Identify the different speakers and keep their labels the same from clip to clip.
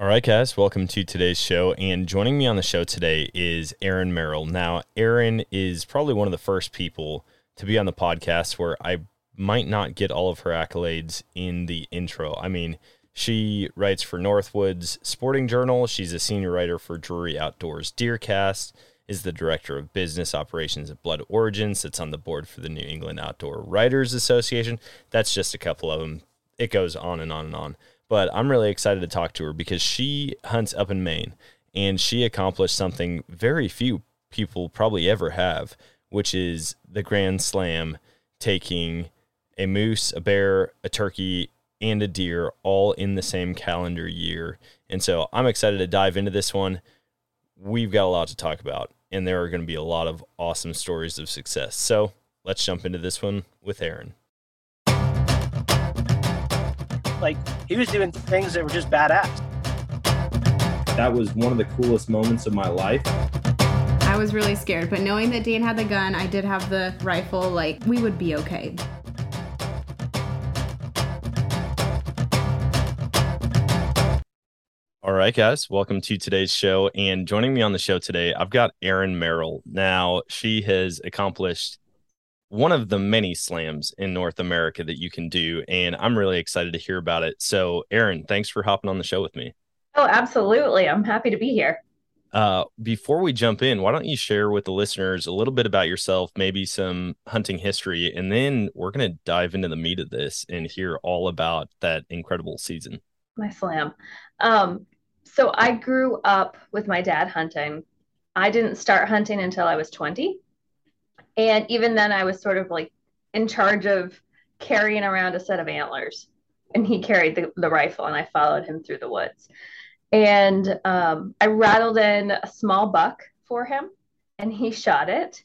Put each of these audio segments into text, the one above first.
Speaker 1: All right, guys, welcome to today's show. And joining me on the show today is Erin Merrill. Now, Erin is probably one of the first people to be on the podcast where I might not get all of her accolades in the intro. I mean, she writes for Northwoods Sporting Journal. She's a senior writer for Drury Outdoors Deercast, is the director of business operations at Blood Origins, sits on the board for the New England Outdoor Writers Association. That's just a couple of them. It goes on and on and on. But I'm really excited to talk to her because she hunts up in Maine and she accomplished something very few people probably ever have, which is the Grand Slam taking a moose, a bear, a turkey, and a deer all in the same calendar year. And so I'm excited to dive into this one. We've got a lot to talk about, and there are going to be a lot of awesome stories of success. So let's jump into this one with Erin.
Speaker 2: Like he was doing things that were just badass.
Speaker 3: That was one of the coolest moments of my life.
Speaker 4: I was really scared, but knowing that Dan had the gun, I did have the rifle, like we would be okay.
Speaker 1: All right, guys, welcome to today's show. And joining me on the show today, I've got Erin Merrill. Now, she has accomplished one of the many slams in North America that you can do, and I'm really excited to hear about it. So, Erin, thanks for hopping on the show with me.
Speaker 5: Oh, absolutely. I'm happy to be here.
Speaker 1: Uh, before we jump in, why don't you share with the listeners a little bit about yourself, maybe some hunting history, and then we're going to dive into the meat of this and hear all about that incredible season.
Speaker 5: My slam. Um, so I grew up with my dad hunting. I didn't start hunting until I was 20. And even then, I was sort of like in charge of carrying around a set of antlers. And he carried the, the rifle, and I followed him through the woods. And um, I rattled in a small buck for him, and he shot it.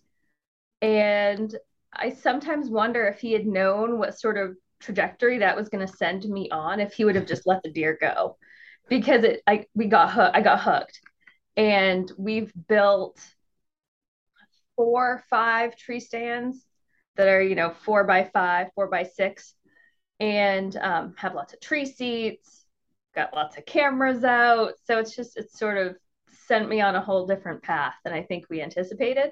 Speaker 5: And I sometimes wonder if he had known what sort of trajectory that was going to send me on if he would have just let the deer go because it I we got hooked I got hooked and we've built four five tree stands that are you know four by five four by six and um, have lots of tree seats got lots of cameras out. So it's just it's sort of sent me on a whole different path than i think we anticipated.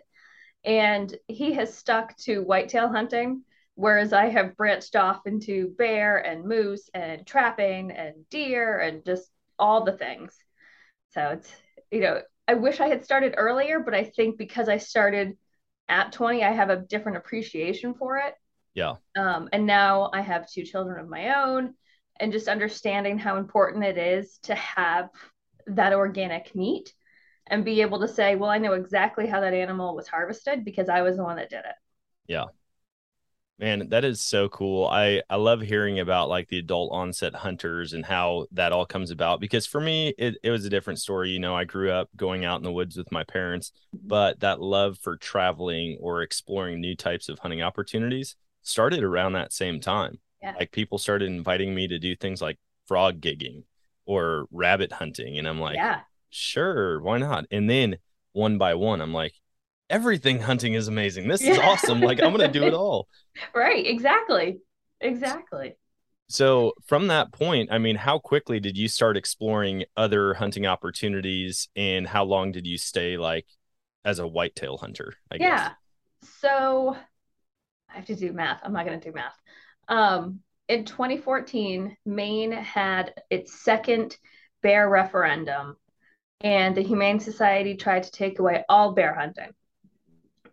Speaker 5: And he has stuck to whitetail hunting whereas i have branched off into bear and moose and trapping and deer and just all the things. So it's you know i wish i had started earlier but i think because i started at 20 i have a different appreciation for it.
Speaker 1: Yeah.
Speaker 5: Um, and now i have two children of my own and just understanding how important it is to have that organic meat and be able to say well i know exactly how that animal was harvested because i was the one that did it.
Speaker 1: Yeah Man, that is so cool. I I love hearing about like the adult onset hunters and how that all comes about because for me it, it was a different story. You know, I grew up going out in the woods with my parents, but that love for traveling or exploring new types of hunting opportunities started around that same time.
Speaker 5: Yeah.
Speaker 1: Like people started inviting me to do things like frog gigging or rabbit hunting and I'm like,
Speaker 5: yeah
Speaker 1: sure, why not? And then one by one I'm like, everything hunting is amazing. This is awesome. Like I'm gonna do it all.
Speaker 5: right exactly exactly
Speaker 1: So from that point, I mean, how quickly did you start exploring other hunting opportunities and how long did you stay like as a whitetail hunter? I
Speaker 5: yeah
Speaker 1: guess. Yeah.
Speaker 5: So i have to do math i'm not going to do math um, in 2014 maine had its second bear referendum and the humane society tried to take away all bear hunting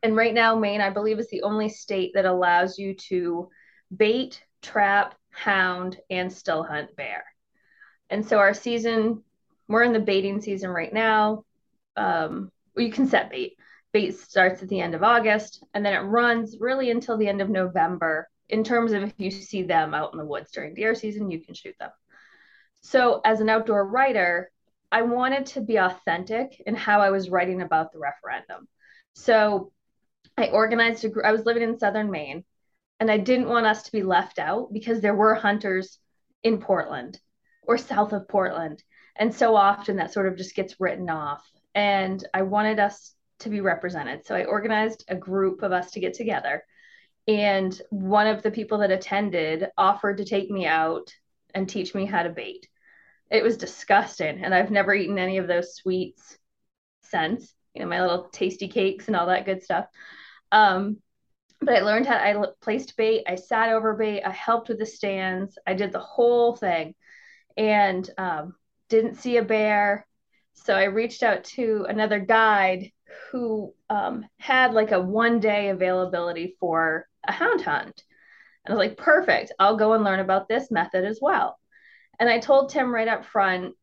Speaker 5: and right now maine i believe is the only state that allows you to bait trap hound and still hunt bear. And so our season we're in the baiting season right now. Um, you can set bait. Bait starts at the end of august and then it runs really until the end of november. In terms of if you see them out in the woods during deer season you can shoot them. So as an outdoor writer I wanted to be authentic in how I was writing about the referendum. So I organized a group. I was living in southern Maine and I didn't want us to be left out because there were hunters in Portland or south of Portland. And so often that sort of just gets written off. And I wanted us to be represented. So I organized a group of us to get together. And one of the people that attended offered to take me out and teach me how to bait. It was disgusting. And I've never eaten any of those sweets since, you know, my little Tastykakes and all that good stuff. Um, but I learned how I placed bait, I sat over bait, I helped with the stands, I did the whole thing and um, didn't see a bear. So I reached out to another guide who um, had like a one day availability for a hound hunt. And I was like, perfect, I'll go and learn about this method as well. And I told Tim right up front,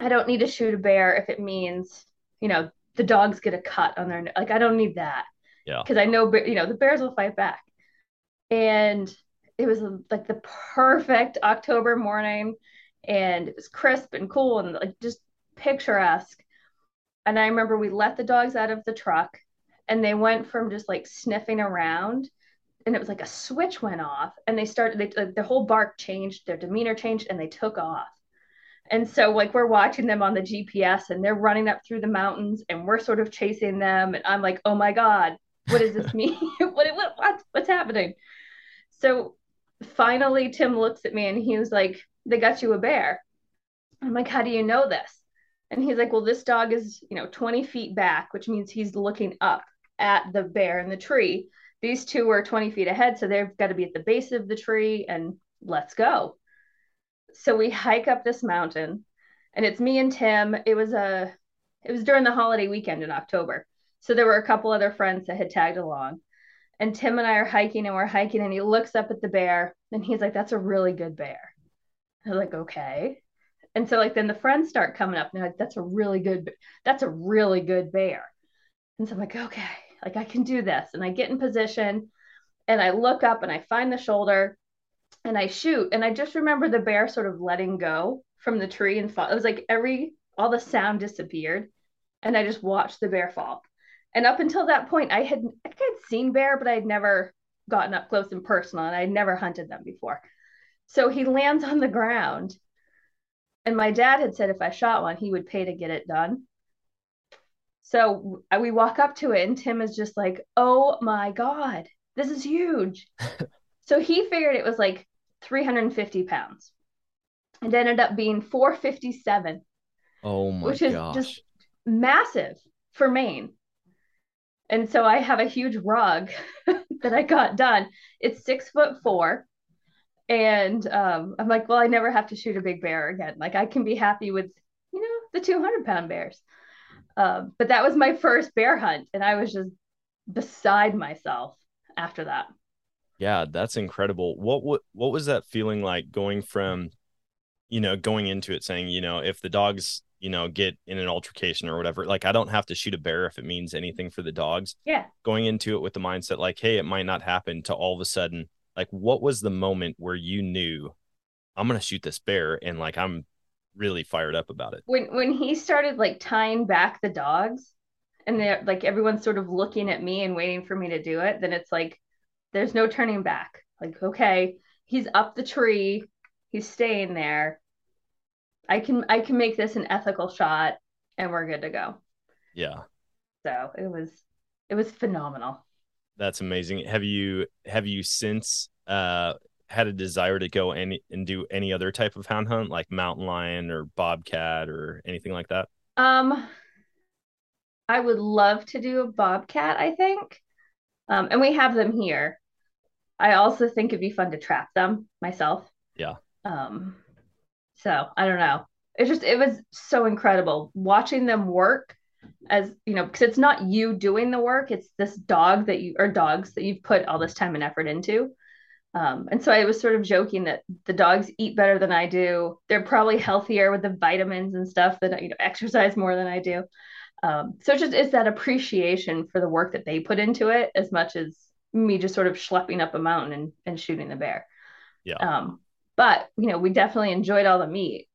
Speaker 5: I don't need to shoot a bear if it means, you know, the dogs get a cut on their, like, I don't need that.
Speaker 1: Yeah.
Speaker 5: Because I know, you know, the bears will fight back. And it was like the perfect October morning and it was crisp and cool and like just picturesque. And I remember we let the dogs out of the truck and they went from just like sniffing around and it was like a switch went off and they started they, like, their whole bark changed their demeanor changed and they took off and so like we're watching them on the gps and they're running up through the mountains and we're sort of chasing them and i'm like oh my god what does this mean? what, what, what, what's happening? So finally, Tim looks at me and he was like, they got you a bear. I'm like, how do you know this? And he's like, well, this dog is, you know, 20 feet back, which means he's looking up at the bear in the tree. These two are 20 feet ahead, so they've got to be at the base of the tree and let's go. So we hike up this mountain and it's me and Tim. It was a it was during the holiday weekend in October. So there were a couple other friends that had tagged along. And Tim and I are hiking and we're hiking and he looks up at the bear and he's like, that's a really good bear. I'm like, okay. And so like then the friends start coming up and they're like, that's a really good, that's a really good bear. And so I'm like, okay, like I can do this. And I get in position and I look up and I find the shoulder and I shoot. And I just remember the bear sort of letting go from the tree and fall. It was like every all the sound disappeared. And I just watched the bear fall. And up until that point, I had I I'd seen bear, but I'd never gotten up close and personal, and I'd never hunted them before. So he lands on the ground, and my dad had said if I shot one, he would pay to get it done. So we walk up to it, and Tim is just like, "Oh my god, this is huge!" so he figured it was like 350 pounds. It ended up being 457.
Speaker 1: Oh my
Speaker 5: which is
Speaker 1: gosh.
Speaker 5: just massive for Maine. And so I have a huge rug that I got done. It's six foot four. And um, I'm like, well, I never have to shoot a big bear again. Like I can be happy with, you know, the 200 pound bears. Um, but that was my first bear hunt. And I was just beside myself after that.
Speaker 1: Yeah, that's incredible. What what what was that feeling like going from, you know, going into it saying, you know, if the dogs you know, get in an altercation or whatever. Like, I don't have to shoot a bear if it means anything for the dogs.
Speaker 5: Yeah.
Speaker 1: Going into it with the mindset, like, hey, it might not happen to all of a sudden, like, what was the moment where you knew I'm going to shoot this bear and like I'm really fired up about it?
Speaker 5: When, when he started like tying back the dogs and they're like everyone's sort of looking at me and waiting for me to do it, then it's like, there's no turning back. Like, okay, he's up the tree, he's staying there I can I can make this an ethical shot and we're good to go.
Speaker 1: Yeah.
Speaker 5: So it was it was phenomenal.
Speaker 1: That's amazing. Have you have you since uh had a desire to go any and do any other type of hound hunt like mountain lion or bobcat or anything like that?
Speaker 5: Um I would love to do a bobcat, I think. Um and we have them here. I also think it'd be fun to trap them myself.
Speaker 1: Yeah.
Speaker 5: Um so I don't know. It just it was so incredible watching them work as you know because it's not you doing the work it's this dog that you or dogs that you've put all this time and effort into. Um, and so i was sort of joking that the dogs eat better than i do. They're probably healthier with the vitamins and stuff that you know exercise more than i do. Um, so it's just it's that appreciation for the work that they put into it as much as me just sort of schlepping up a mountain and, and shooting the bear.
Speaker 1: Yeah.
Speaker 5: Um, but you know we definitely enjoyed all the meat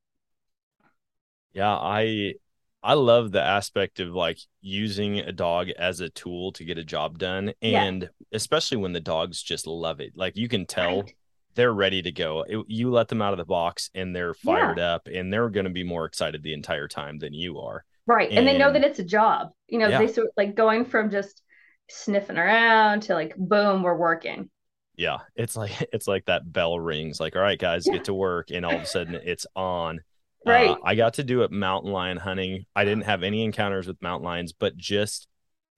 Speaker 1: Yeah, I I love the aspect of like using a dog as a tool to get a job done
Speaker 5: Yeah.
Speaker 1: and especially when the dogs just love it. Like you can tell
Speaker 5: Right.
Speaker 1: they're ready to go. It- you let them out of the box and they're fired up and they're going to be more excited the entire time than you are.
Speaker 5: Right. And, they know that it's a job. You know,
Speaker 1: Yeah.
Speaker 5: they sort of like going from just sniffing around to like, boom, we're working.
Speaker 1: Yeah, it's like it's like that bell rings like all right guys,
Speaker 5: Yeah.
Speaker 1: get to work and all of a sudden it's on.
Speaker 5: Right.
Speaker 1: Uh, I got to do it mountain lion hunting. I didn't have any encounters with mountain lions, but just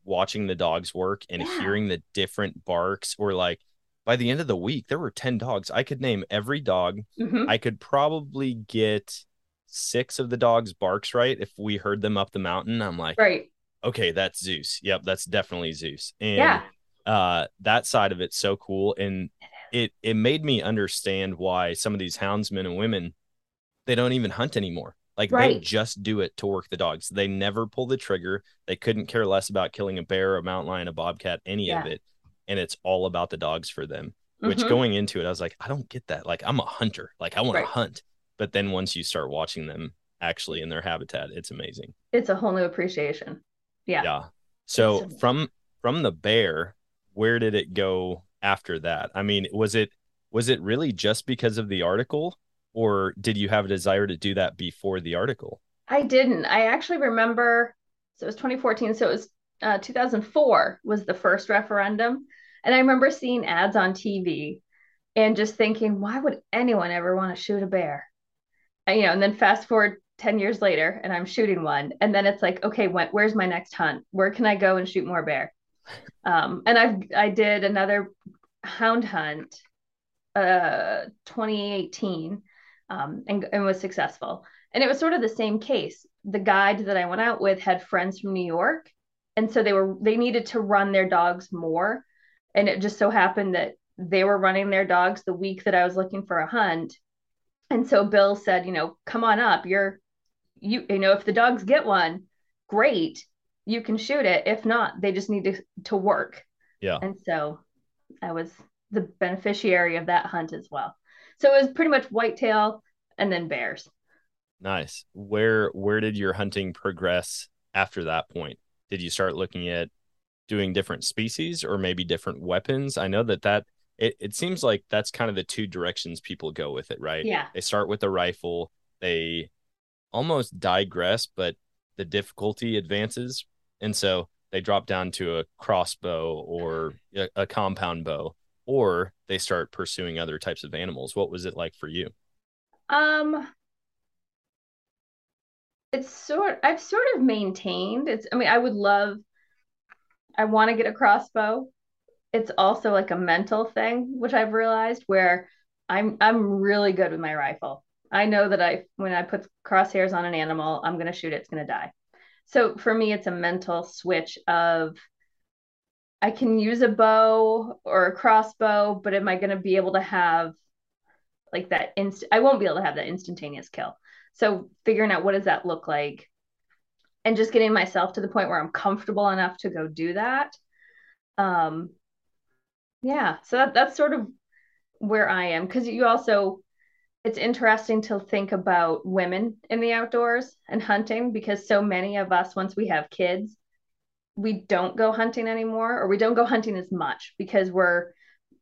Speaker 1: watching the dogs work and
Speaker 5: Yeah.
Speaker 1: hearing the different barks or like by the end of the week there were 10 dogs. I could name every dog.
Speaker 5: Mhm.
Speaker 1: I could probably get 6 of the dogs barks right if we heard them up the mountain. I'm like,
Speaker 5: Right.
Speaker 1: okay, that's Zeus. Yep, that's definitely Zeus. And
Speaker 5: Yeah.
Speaker 1: Uh that side of it's so cool. And it it made me understand why some of these houndsmen and women they don't even hunt anymore. Like they just do it to work the dogs. They never pull the trigger. They couldn't care less about killing a bear a mountain lion a bobcat any of it. And it's all about the dogs for them which
Speaker 5: Mhm.
Speaker 1: going into it i was like i don't get that. Like i'm a hunter. Like i want
Speaker 5: Right.
Speaker 1: to hunt. But then once you start watching them actually in their habitat it's amazing.
Speaker 5: It's a whole new appreciation. Yeah.
Speaker 1: yeah. So from from the bear, where did it go after that? I mean, was it was it really just because of the article or did you have a desire to do that before the article?
Speaker 5: I didn't. I actually remember, so it was 2014. So it was uh, 2004 was the first referendum. And I remember seeing ads on TV and just thinking, why would anyone ever want to shoot a bear? And, you know, and then fast forward 10 years later and I'm shooting one. And then it's like, okay, when, where's my next hunt? Where can I go and shoot more bear? Um, and I've, I did another hound hunt, uh, 2018, um, and, and was successful. And it was sort of the same case. The guide that I went out with had friends from New York. And so they were, they needed to run their dogs more. And it just so happened that they were running their dogs the week that I was looking for a hunt. And so Bill said, you know, come on up. You're, you, you know, if the dogs get one, great, you can shoot it. If not, they just need to, to work.
Speaker 1: Yeah.
Speaker 5: And so I was the beneficiary of that hunt as well. So it was pretty much whitetail and then bears.
Speaker 1: Nice. Where where did your hunting progress after that point? Did you start looking at doing different species or maybe different weapons? I know that that it, it seems like that's kind of the two directions people go with it, right?
Speaker 5: Yeah.
Speaker 1: They start with a rifle, they almost digress, but the difficulty advances. And so they drop down to a crossbow or a, a compound bow, or they start pursuing other types of animals. What was it like for you?
Speaker 5: Um, it's sort I've sort of maintained it's I mean I would love I want to get a crossbow. It's also like a mental thing, which I've realized where I'm I'm really good with my rifle. I know that I when I put crosshairs on an animal, I'm gonna shoot it, it's gonna die. So for me, it's a mental switch of I can use a bow or a crossbow, but am I gonna be able to have like that inst I won't be able to have that instantaneous kill. So figuring out what does that look like and just getting myself to the point where I'm comfortable enough to go do that. Um yeah, so that, that's sort of where I am because you also it's interesting to think about women in the outdoors and hunting because so many of us once we have kids we don't go hunting anymore or we don't go hunting as much because we're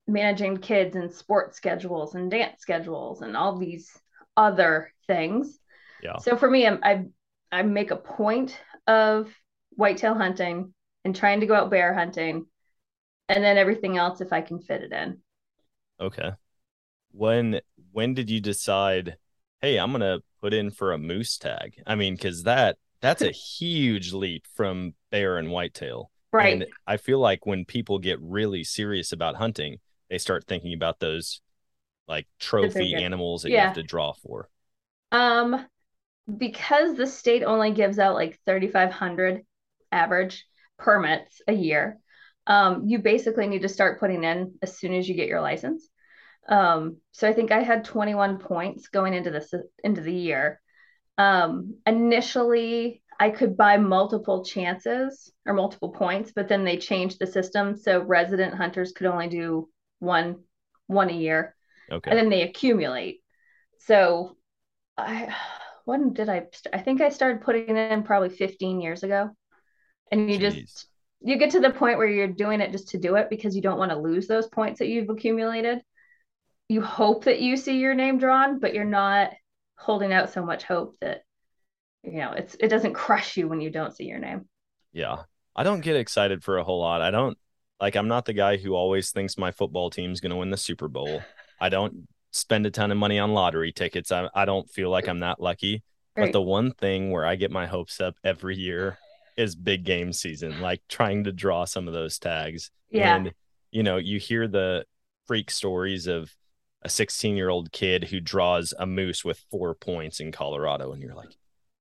Speaker 5: managing kids and sports schedules and dance schedules and all these other things.
Speaker 1: Yeah.
Speaker 5: So for me, I'm, I I make a point of whitetail hunting and trying to go out bear hunting, and then everything else if I can fit it in.
Speaker 1: Okay. When when did you decide, hey, I'm gonna put in for a moose tag? I mean, because that that's a huge leap from bear and whitetail.
Speaker 5: Right.
Speaker 1: And I feel like when people get really serious about hunting, they start thinking about those like trophy animals that you have to draw for.
Speaker 5: Um, because the state only gives out like 3,500 average permits a year, um, you basically need to start putting in as soon as you get your license. Um, so I think I had 21 points going into this into the year. Um, initially, I could buy multiple chances or multiple points, but then they changed the system so resident hunters could only do one one a year
Speaker 1: Okay.
Speaker 5: and then they accumulate. So I when did I? I think I started putting it in probably 15 years ago. And you
Speaker 1: Jeez.
Speaker 5: just you get to the point where you're doing it just to do it because you don't want to lose those points that you've accumulated. You hope that you see your name drawn, but you're not holding out so much hope that you know it's it doesn't crush you when you don't see your name.
Speaker 1: Yeah. I don't get excited for a whole lot. I don't like I'm not the guy who always thinks my football team's going to win the Super Bowl. I don't spend a ton of money on lottery tickets. I I don't feel like I'm that lucky. But the one thing where I get my hopes up every year is big game season, like trying to draw some of those tags.
Speaker 5: Yeah.
Speaker 1: And you know, you hear the freak stories of a 16 year old kid who draws a moose with four points in Colorado, and you're like,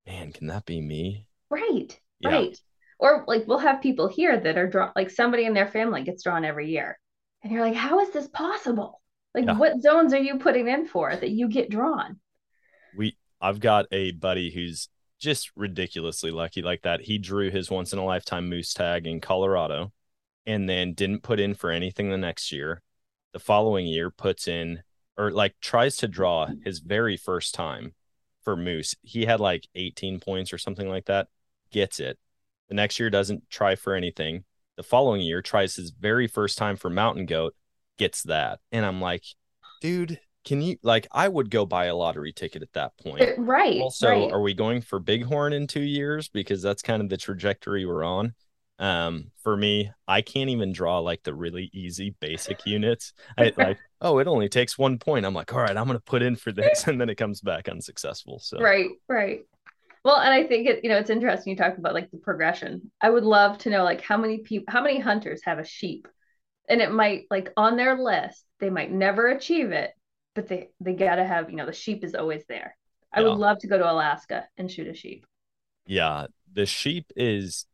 Speaker 1: man, can that be me?
Speaker 5: Right.
Speaker 1: Yeah.
Speaker 5: Right. Or like we'll have people here that are drawn like somebody in their family gets drawn every year. And you're like, how is this possible? Like
Speaker 1: Yeah.
Speaker 5: what zones are you putting in for that you get drawn?
Speaker 1: we I've got a buddy who's just ridiculously lucky like that. He drew his once in a lifetime moose tag in Colorado and then didn't put in for anything the next year. The following year puts in or like tries to draw his very first time for moose. He had like 18 points or something like that. Gets it. The next year doesn't try for anything. The following year tries his very first time for mountain goat, gets that. And I'm like, dude, can you like I would go buy a lottery ticket at that point.
Speaker 5: Right.
Speaker 1: Also,
Speaker 5: right.
Speaker 1: are we going for Bighorn in two years? Because that's kind of the trajectory we're on. Um, for me, I can't even draw like the really easy basic units. I like, oh, it only takes one point. I'm like, all right, I'm gonna put in for this, and then it comes back unsuccessful. So
Speaker 5: Right, right. Well, and I think it, you know, it's interesting you talk about like the progression. I would love to know like how many people, how many hunters have a sheep, and it might like on their list they might never achieve it, but they they gotta have you know the sheep is always there. I
Speaker 1: Yeah.
Speaker 5: would love to go to Alaska and shoot a sheep.
Speaker 1: yeah, the sheep is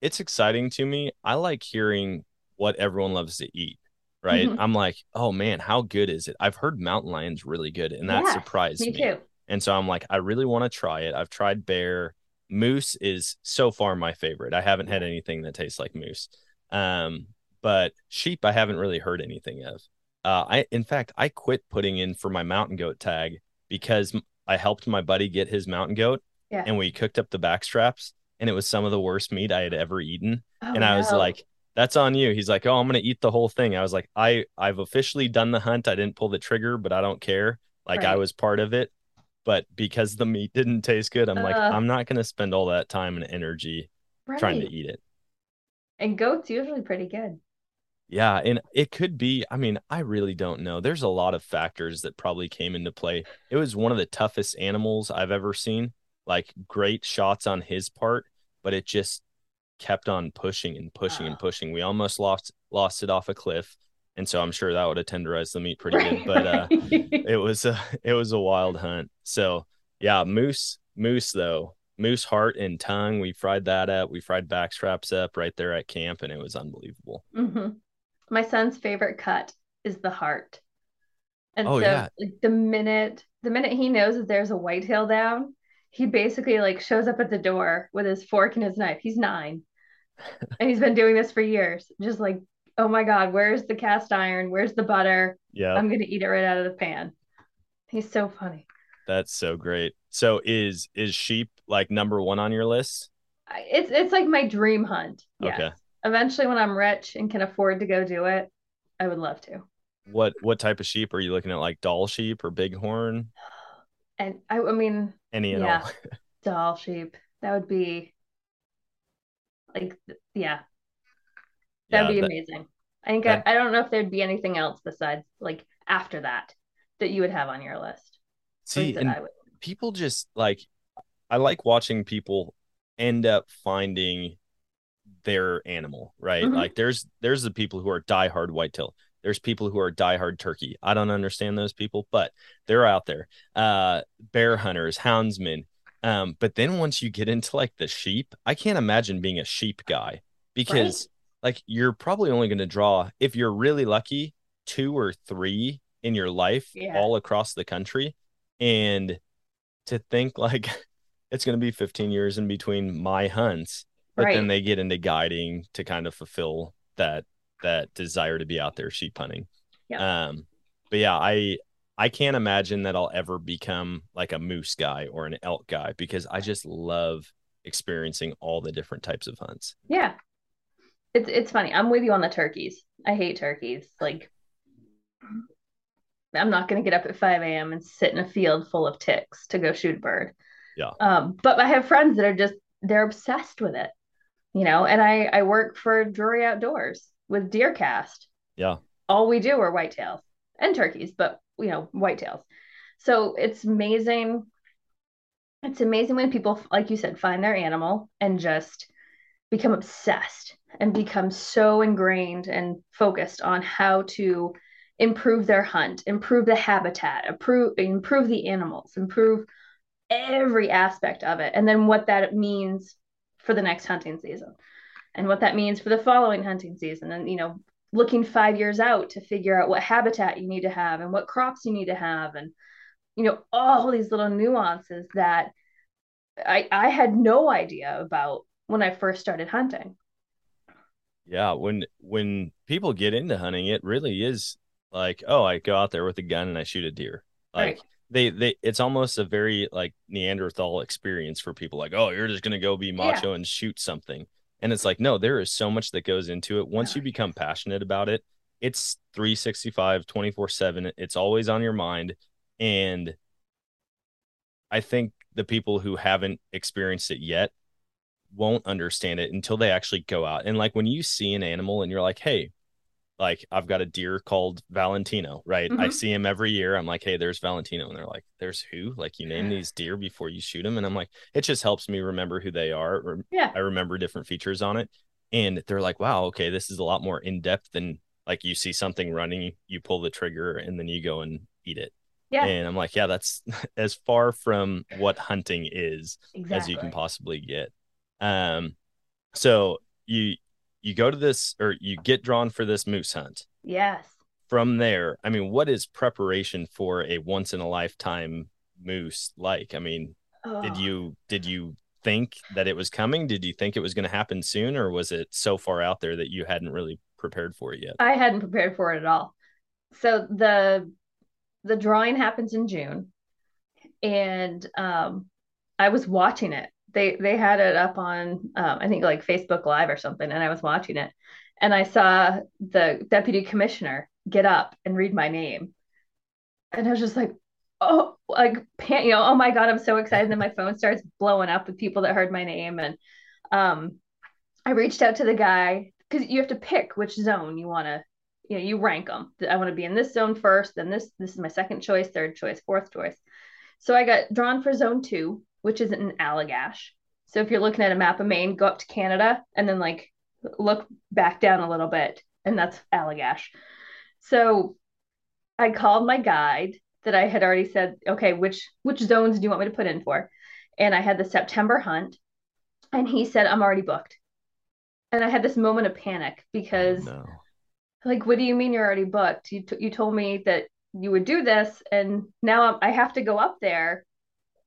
Speaker 1: it's exciting to me. I like hearing what everyone loves to eat. Right.
Speaker 5: Mhm.
Speaker 1: I'm like, oh man, how good is it? I've heard mountain lion's really good, and that
Speaker 5: Yes,
Speaker 1: surprised
Speaker 5: Me
Speaker 1: me.
Speaker 5: too.
Speaker 1: And so I'm like, I really want to try it. I've tried bear. Moose is so far my favorite. I haven't had anything that tastes like moose. Um, but sheep, I haven't really heard anything of. Uh, I, in fact, I quit putting in for my mountain goat tag because I helped my buddy get his mountain goat
Speaker 5: Yeah.
Speaker 1: and we cooked up the back straps and it was some of the worst meat I had ever eaten.
Speaker 5: Oh,
Speaker 1: and I was like, that's on you. He's like, oh, I'm going to eat the whole thing. I was like, I, I've officially done the hunt. I didn't pull the trigger, but I don't care. Like I was part of it but because the meat didn't taste good, I'm like,
Speaker 5: Uh.
Speaker 1: I'm not going to spend all that time and energy trying to eat it.
Speaker 5: And goat's usually pretty good.
Speaker 1: Yeah. And it could be, I mean, I really don't know. There's a lot of factors that probably came into play. It was one of the toughest animals I've ever seen, like great shots on his part, but it just kept on pushing and pushing and
Speaker 5: Ah.
Speaker 1: pushing. We almost lost lost it off a cliff. And so I'm sure that would have tenderized the meat pretty good. But uh it was a it was a wild hunt. So yeah, moose moose though moose heart and tongue. We fried that up. We fried back straps up right there at camp, and it was unbelievable.
Speaker 5: Mhm. My son's favorite cut is the heart. And
Speaker 1: Oh,
Speaker 5: so
Speaker 1: yeah.
Speaker 5: like the minute the minute he knows that there's a whitetail down, he basically like shows up at the door with his fork and his knife. He's nine. and he's been doing this for years. Just like, oh my God, where's the cast iron? Where's the butter?
Speaker 1: Yeah,
Speaker 5: I'm gonna eat it right out of the pan. He's so funny.
Speaker 1: that's so great. So is is sheep like number one on your list?
Speaker 5: It's it's like my dream hunt. Yes.
Speaker 1: Okay.
Speaker 5: Eventually when I'm rich and can afford to go do it, I would love to.
Speaker 1: What what type of sheep are you looking at? Like Dall sheep or bighorn?
Speaker 5: And I, I mean,
Speaker 1: Any and
Speaker 5: Yeah.
Speaker 1: all?
Speaker 5: Dall sheep. That would be like, yeah,
Speaker 1: Yeah,
Speaker 5: that'd be
Speaker 1: that-
Speaker 5: amazing. I think
Speaker 1: that-
Speaker 5: I, I don't know if there'd be anything else besides like after that that you would have on your list.
Speaker 1: See, and
Speaker 5: I would.
Speaker 1: people just like I like watching people end up finding their animal, right?
Speaker 5: Mhm.
Speaker 1: Like there's there's the people who are diehard whitetail. There's people who are diehard turkey. I don't understand those people, but they're out there. Uh bear hunters, houndsmen. Um, but then once you get into like the sheep, I can't imagine being a sheep guy because like you're probably only going to draw if you're really lucky two or three in your life
Speaker 5: Yeah.
Speaker 1: all across the country and to think like it's going to be 15 years in between my hunts but then they get into guiding to kind of fulfill that that desire to be out there sheep hunting
Speaker 5: Yeah.
Speaker 1: um but yeah i I can't imagine that I'll ever become like a moose guy or an elk guy because I just love experiencing all the different types of hunts.
Speaker 5: Yeah. It's it's funny. I'm with you on the turkeys. I hate turkeys. Like I'm not gonna get up at 5 a.m. and sit in a field full of ticks to go shoot a bird.
Speaker 1: Yeah.
Speaker 5: Um, but I have friends that are just they're obsessed with it. You know, and I I work for Drury Outdoors with DeerCast.
Speaker 1: Yeah.
Speaker 5: All we do are whitetails and turkeys, but you know, whitetails. So it's amazing. It's amazing when people, like you said, find their animal and just become obsessed and become so ingrained and focused on how to improve their hunt, improve the habitat, improve improve the animals, improve every aspect of it, and then what that means for the next hunting season, and what that means for the following hunting season, and you know, looking five years out to figure out what habitat you need to have and what crops you need to have, and you know, all these little nuances that I I had no idea about when I first started hunting.
Speaker 1: Yeah, when when people get into hunting, it really is like, oh, I go out there with a gun and I shoot a deer. Like
Speaker 5: Right.
Speaker 1: they they it's almost a very like Neanderthal experience for people like, oh, you're just gonna go be macho and shoot something. And it's like, no, there is so much that goes into it. Once you become passionate about it, it's 365, 24 7. It's always on your mind. And I think the people who haven't experienced it yet won't understand it until they actually go out. And like when you see an animal and you're like, hey, like I've got a deer called Valentino, right? I
Speaker 5: Mhm.
Speaker 1: see him every year. I'm like, hey, there's Valentino. And they're like, there's who? Like you name these deer before you shoot them. And I'm like, it just helps me remember who they are. Or
Speaker 5: Yeah.
Speaker 1: I remember different features on it. And they're like, wow, okay, this is a lot more in depth than like you see something running, you pull the trigger and then you go and eat it.
Speaker 5: Yeah.
Speaker 1: And I'm like, yeah, that's as far from what hunting is
Speaker 5: Exactly.
Speaker 1: as you can possibly get. Um, so you you go to this or you get drawn for this moose hunt.
Speaker 5: Yes.
Speaker 1: From there, I mean, what is preparation for a once in a lifetime moose like? I mean, did
Speaker 5: Oh.
Speaker 1: you did you think that it was coming? Did you think it was going to happen soon, or was it so far out there that you hadn't really prepared for it yet?
Speaker 5: I hadn't prepared for it at all. So the the drawing happens in June, and um, I was watching it. They they had it up on um, I think like Facebook Live or something, and I was watching it, and I saw the deputy commissioner get up and read my name, and I was just like, oh, like pan, you know, oh my god, I'm so excited. And then my phone starts blowing up with people that heard my name, and um, I reached out to the guy because you have to pick which zone you want to, you know, you rank them. I want to be in this zone first, then this this is my second choice, third choice, fourth choice. So I got drawn for zone two, which is in Allagash. So if you're looking at a map of Maine, go up to Canada and then like look back down a little bit, and that's Allagash. So I called my guide that I had already said, okay, which which zones do you want me to put in for? And I had the September hunt, and he said, I'm already booked. And I had this moment of panic because,
Speaker 1: no.
Speaker 5: like, what do you mean you're already booked? You, t- you told me that you would do this, and now I'm, I have to go up there.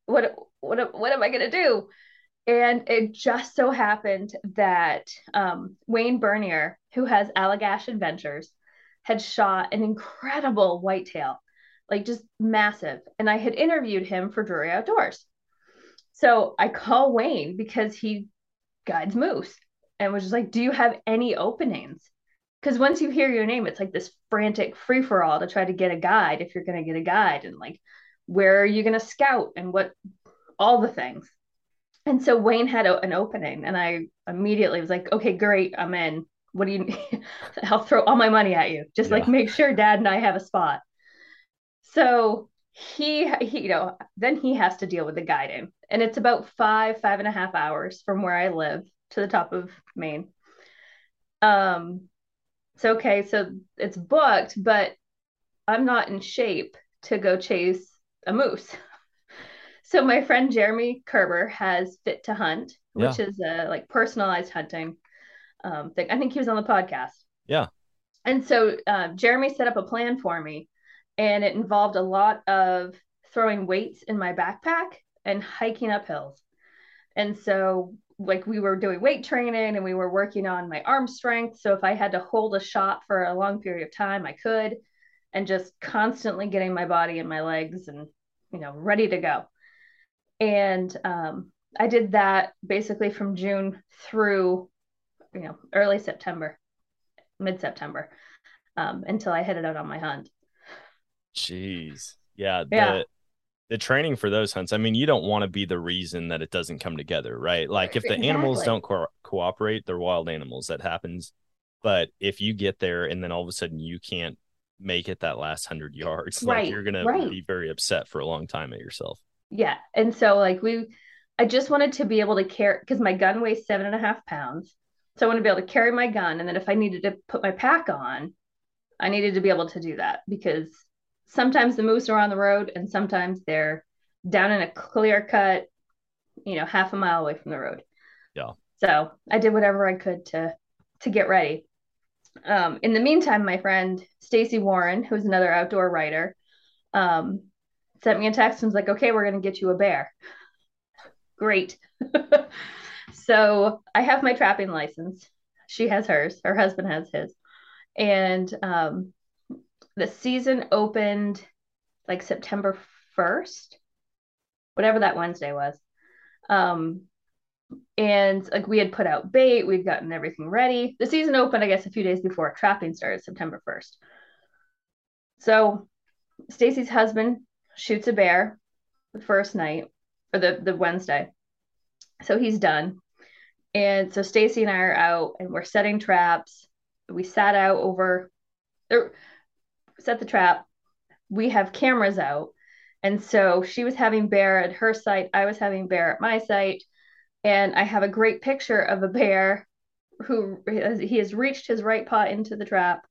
Speaker 5: What, what, what am I going to do? And it just so happened that um, Wayne Bernier, who has Allagash Adventures, had shot an incredible whitetail, like just massive. And I had interviewed him for Drury Outdoors. So I call Wayne because he guides moose and was just like, Do you have any openings? Because once you hear your name, it's like this frantic free for all to try to get a guide if you're going to get a guide and like, where are you going to scout and what, all the things. And so Wayne had a, an opening, and I immediately was like, okay, great, I'm in. What do you, I'll throw all my money at you. Just like make sure dad and I have a spot. So he, he, you know, then he has to deal with the guiding. And it's about five, five and a half hours from where I live to the top of Maine. Um, so okay, so it's booked, but I'm not in shape to go chase a moose. So my friend Jeremy Koerber has Fit to Hunt, which is a like personalized hunting um, thing. I think he was on the podcast.
Speaker 1: Yeah.
Speaker 5: And so uh, Jeremy set up a plan for me, and it involved a lot of throwing weights in my backpack and hiking up hills. And so, like, we were doing weight training and we were working on my arm strength. So, if I had to hold a shot for a long period of time, I could. and just constantly getting my body and my legs and you know ready to go and um, i did that basically from june through you know early september mid-september um, until i headed out on my hunt
Speaker 1: Jeez. Yeah. The,
Speaker 5: Yeah.
Speaker 1: the training for those hunts, I mean, you don't want to be the reason that it doesn't come together, right? Like if the animals don't co- cooperate, they're wild animals. That happens. But if you get there and then all of a sudden you can't make it that last hundred yards, like you're gonna
Speaker 5: right.
Speaker 1: be very upset for a long time at yourself.
Speaker 5: Yeah. And so like we I just wanted to be able to carry because my gun weighs seven and a half pounds. So I want to be able to carry my gun. And then if I needed to put my pack on, I needed to be able to do that because sometimes the moose are on the road and sometimes they're down in a clear cut, you know, half a mile away from the road.
Speaker 1: Yeah.
Speaker 5: So I did whatever I could to to get ready. Um, in the meantime, my friend Stacy Warren, who's another outdoor writer, um, sent me a text and was like, okay, we're going to get you a bear. Great. so I have my trapping license. She has hers. Her husband has his. And um, the season opened like September 1st, whatever that Wednesday was. Um, and like we had put out bait, we'd gotten everything ready. The season opened, I guess, a few days before trapping started, September 1st. So Stacy's husband shoots a bear the first night or the, the Wednesday. So he's done. And so Stacy and I are out and we're setting traps. We sat out over or set the trap. We have cameras out. And so she was having bear at her site. I was having bear at my site. And I have a great picture of a bear who he has reached his right paw into the trap.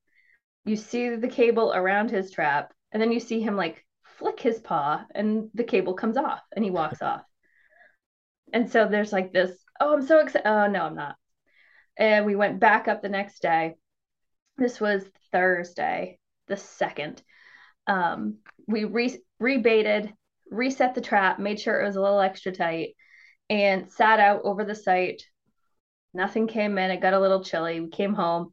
Speaker 5: You see the cable around his trap, and then you see him like flick his paw, and the cable comes off, and he walks off. And so there's like this, oh, I'm so excited. Oh, no, I'm not. And we went back up the next day. This was Thursday, the second. Um, we re- rebaited, reset the trap, made sure it was a little extra tight, and sat out over the site. Nothing came in. It got a little chilly. We came home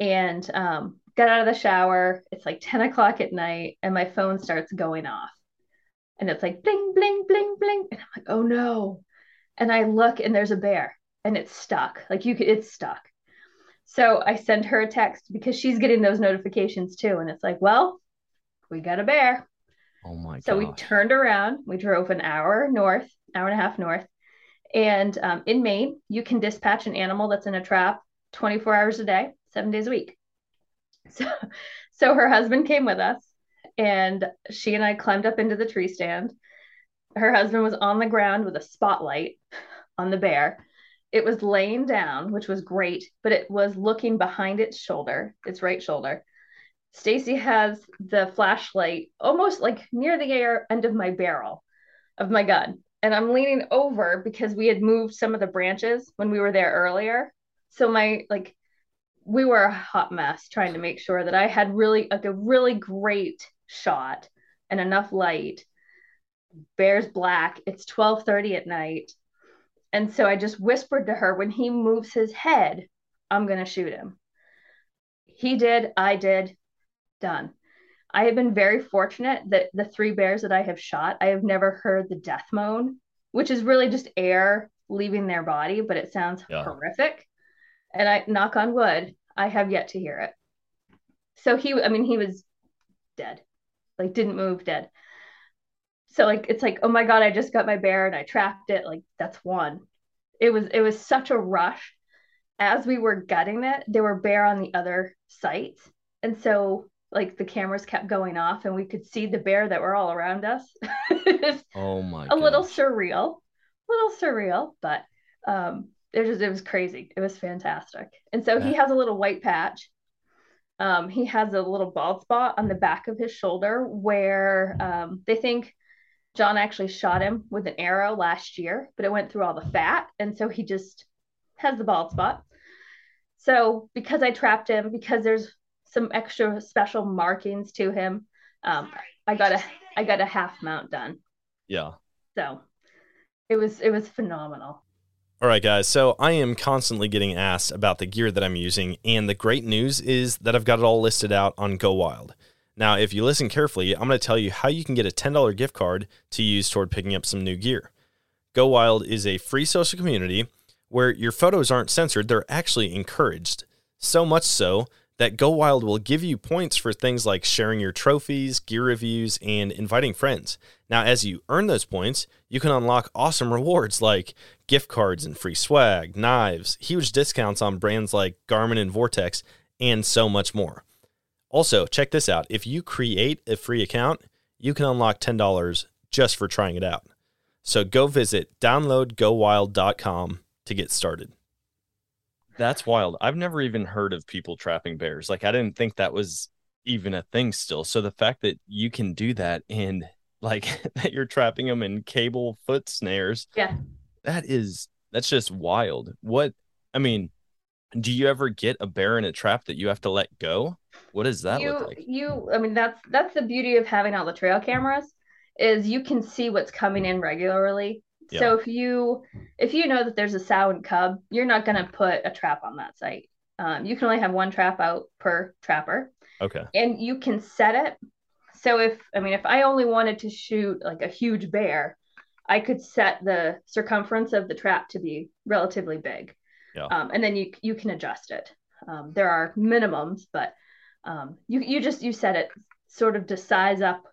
Speaker 5: and um, got out of the shower. It's like 10 o'clock at night, and my phone starts going off. And it's like bling, bling, bling, bling. And I'm like, oh no. And I look, and there's a bear, and it's stuck. Like you could, it's stuck. So I send her a text because she's getting those notifications too. And it's like, well, we got a bear.
Speaker 1: Oh my God.
Speaker 5: So we turned around. We drove an hour north, hour and a half north. And um, in Maine, you can dispatch an animal that's in a trap 24 hours a day, seven days a week. So, so her husband came with us, and she and I climbed up into the tree stand. Her husband was on the ground with a spotlight on the bear. It was laying down, which was great, but it was looking behind its shoulder, its right shoulder. Stacy has the flashlight almost like near the end of my barrel of my gun. And I'm leaning over because we had moved some of the branches when we were there earlier. So my like we were a hot mess trying to make sure that I had really like a really great shot and enough light. Bear's black. It's 12:30 at night. And so I just whispered to her when he moves his head, I'm going to shoot him. He did, I did, done. I have been very fortunate that the three bears that I have shot, I have never heard the death moan, which is really just air leaving their body, but it sounds
Speaker 1: Yeah.
Speaker 5: horrific. And I knock on wood, I have yet to hear it. So he, I mean, he was dead, like didn't move, dead. So like it's like, oh my god, I just got my bear and I trapped it. Like that's one. It was it was such a rush. As we were gutting it, there were bear on the other sites, and so like the cameras kept going off, and we could see the bear that were all around us.
Speaker 1: Oh my
Speaker 5: a little
Speaker 1: gosh.
Speaker 5: surreal, little surreal, but um, it was it was crazy. It was fantastic. And so he has a little white patch. Um, he has a little bald spot on the back of his shoulder where um, they think John actually shot him with an arrow last year, but it went through all the fat, and so he just has the bald spot. So because I trapped him, because there's some extra special markings to him, um, I got a I got a half mount done.
Speaker 1: Yeah.
Speaker 5: So it was it was phenomenal.
Speaker 1: All right, guys. So I am constantly getting asked about the gear that I'm using, and the great news is that I've got it all listed out on GoWild. Now, if you listen carefully, I'm going to tell you how you can get a $10 gift card to use toward picking up some new gear. GoWild is a free social community where your photos aren't censored, they're actually encouraged. So much so that GoWild will give you points for things like sharing your trophies, gear reviews, and inviting friends. Now, as you earn those points, you can unlock awesome rewards like gift cards and free swag, knives, huge discounts on brands like Garmin and Vortex, and so much more. Also, check this out if you create a free account, you can unlock $10 just for trying it out. So go visit downloadgowild.com to get started. That's wild. I've never even heard of people trapping bears. Like I didn't think that was even a thing still. So the fact that you can do that and like that you're trapping them in cable foot snares.
Speaker 5: Yeah.
Speaker 1: That is that's just wild. What I mean, do you ever get a bear in a trap that you have to let go? What does that
Speaker 5: you,
Speaker 1: look like?
Speaker 5: You I mean that's that's the beauty of having all the trail cameras is you can see what's coming in regularly
Speaker 1: Yeah.
Speaker 5: So if you if you know that there's a sow and cub, you're not going to put a trap on that site. Um, you can only have one trap out per trapper,
Speaker 1: Okay.
Speaker 5: and you can set it. So if I mean if I only wanted to shoot like a huge bear, I could set the circumference of the trap to be relatively big,
Speaker 1: Yeah.
Speaker 5: um, and then you you can adjust it. Um, there are minimums, but um, you you just you set it sort of to size up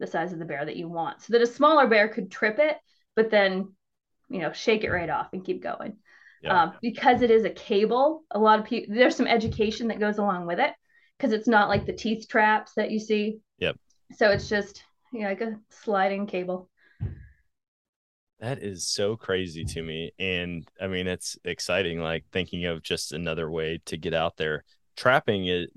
Speaker 5: the size of the bear that you want, so that a smaller bear could trip it, but then you know shake it right off and keep going.
Speaker 1: Yeah.
Speaker 5: Um, because it is a cable, a lot of people there's some education that goes along with it because it's not like the teeth traps that you see.
Speaker 1: Yep.
Speaker 5: So it's just you know, like a sliding cable.
Speaker 1: That is so crazy to me. And I mean, it's exciting, like thinking of just another way to get out there. Trapping it,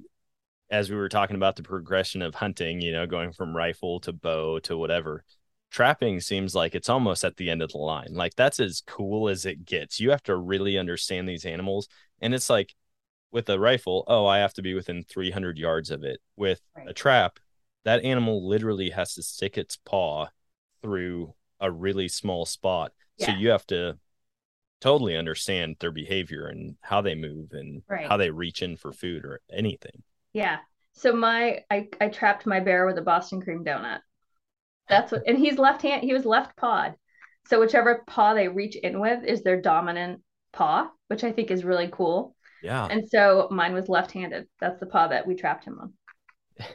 Speaker 1: as we were talking about the progression of hunting, you know, going from rifle to bow to whatever. Trapping seems like it's almost at the end of the line. Like that's as cool as it gets. You have to really understand these animals. And it's like with a rifle, oh, I have to be within 300 yards of it. With a trap, that animal literally has to stick its paw through a really small spot. So you have to totally understand their behavior and how they move and
Speaker 5: Right.
Speaker 1: how they reach in for food or anything.
Speaker 5: Yeah. So my I I trapped my bear with a Boston cream donut. That's what and he's left hand he was left pawed. So whichever paw they reach in with is their dominant paw, which I think is really cool.
Speaker 1: Yeah.
Speaker 5: And so mine was left-handed. That's the paw that we trapped him on.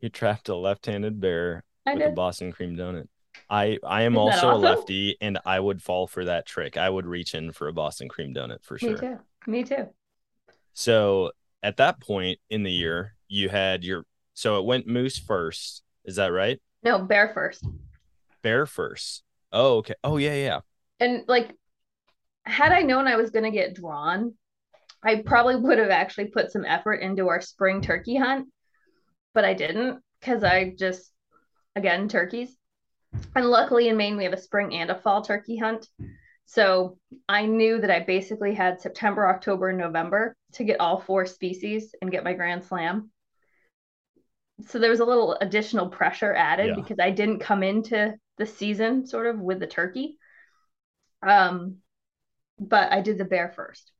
Speaker 1: you trapped a left-handed bear
Speaker 5: I
Speaker 1: with a. Boston cream donut. I I am
Speaker 5: Isn't
Speaker 1: also a lefty and I would fall for that trick. I would reach in for a Boston cream donut for sure.
Speaker 5: Me too. Me too.
Speaker 1: So at that point in the year, you had your so it went moose first. Is that right?
Speaker 5: No, bear first.
Speaker 1: Bear first. Oh, okay. Oh yeah, yeah.
Speaker 5: And like had I known I was going to get drawn, I probably would have actually put some effort into our spring turkey hunt, but I didn't because I just, again, turkeys. And luckily in Maine, we have a spring and a fall turkey hunt. So I knew that I basically had September, October, and November to get all four species and get my Grand Slam. So there was a little additional pressure added
Speaker 1: Yeah.
Speaker 5: because I didn't come into the season sort of with the turkey. Um, but I did the bear first.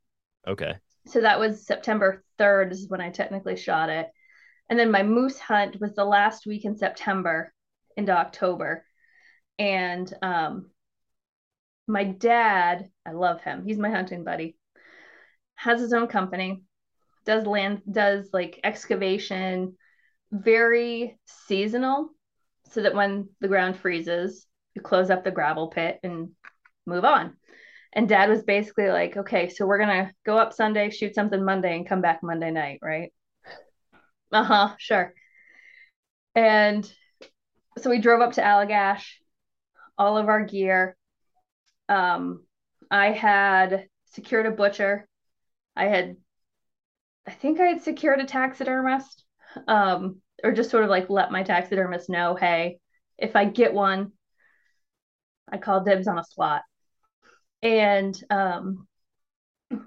Speaker 1: Okay.
Speaker 5: So that was September 3rd is when I technically shot it. And then my moose hunt was the last week in September into October. And um my dad, I love him. He's my hunting buddy. Has his own company. Does land does like excavation, very seasonal so that when the ground freezes, you close up the gravel pit and move on. And dad was basically like, okay, so we're gonna go up Sunday, shoot something Monday, and come back Monday night, right? Uh huh, sure. And so we drove up to Allagash, all of our gear. Um, I had secured a butcher. I had, I think I had secured a taxidermist, um, or just sort of like let my taxidermist know, hey, if I get one, I call dibs on a slot. And um,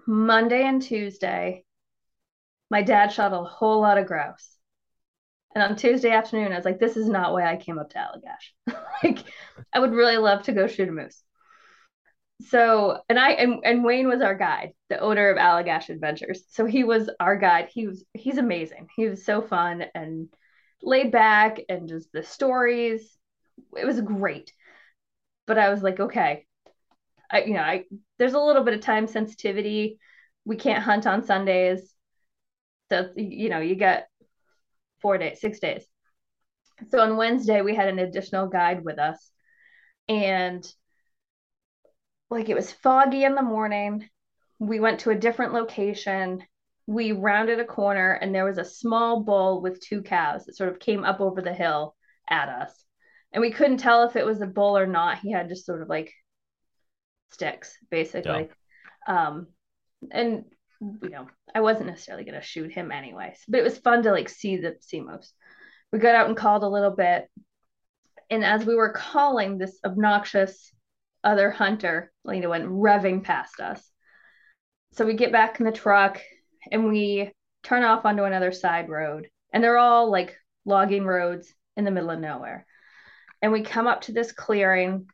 Speaker 5: Monday and Tuesday, my dad shot a whole lot of grouse. And on Tuesday afternoon, I was like, this is not why I came up to Allagash. like, I would really love to go shoot a moose. So, and I and, and Wayne was our guide, the owner of Allagash Adventures. So he was our guide. He was he's amazing. He was so fun and laid back and just the stories. It was great. But I was like, okay, I, you know, I there's a little bit of time sensitivity. We can't hunt on Sundays. So, you know, you get four days, six days. So on Wednesday, we had an additional guide with us. And like it was foggy in the morning. We went to a different location. We rounded a corner and there was a small bull with two cows that sort of came up over the hill at us. And we couldn't tell if it was a bull or not. He had just sort of like sticks, basically. Yeah. Um, and you know, I wasn't necessarily gonna shoot him anyways, but it was fun to like see the sea moose. We got out and called a little bit, and as we were calling, this obnoxious other hunter, you know, went revving past us. So we get back in the truck and we turn off onto another side road, and they're all like logging roads in the middle of nowhere. And we come up to this clearing,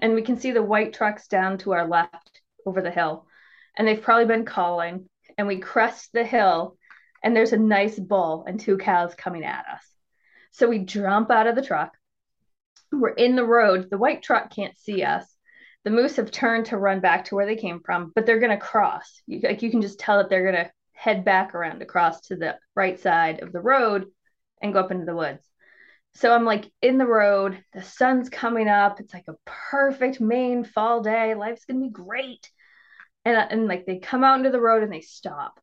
Speaker 5: and we can see the white trucks down to our left over the hill. And they've probably been calling and we crest the hill and there's a nice bull and two cows coming at us. So we jump out of the truck. We're in the road. The white truck can't see us. The moose have turned to run back to where they came from but they're going to cross like you can just tell that they're going to head back around across to the right side of the road and go up into the woods. So i'm like in the road. The sun's coming up. It's like a perfect maine fall day. Life's going to be great. And uh, and like they come out into the road and they stop.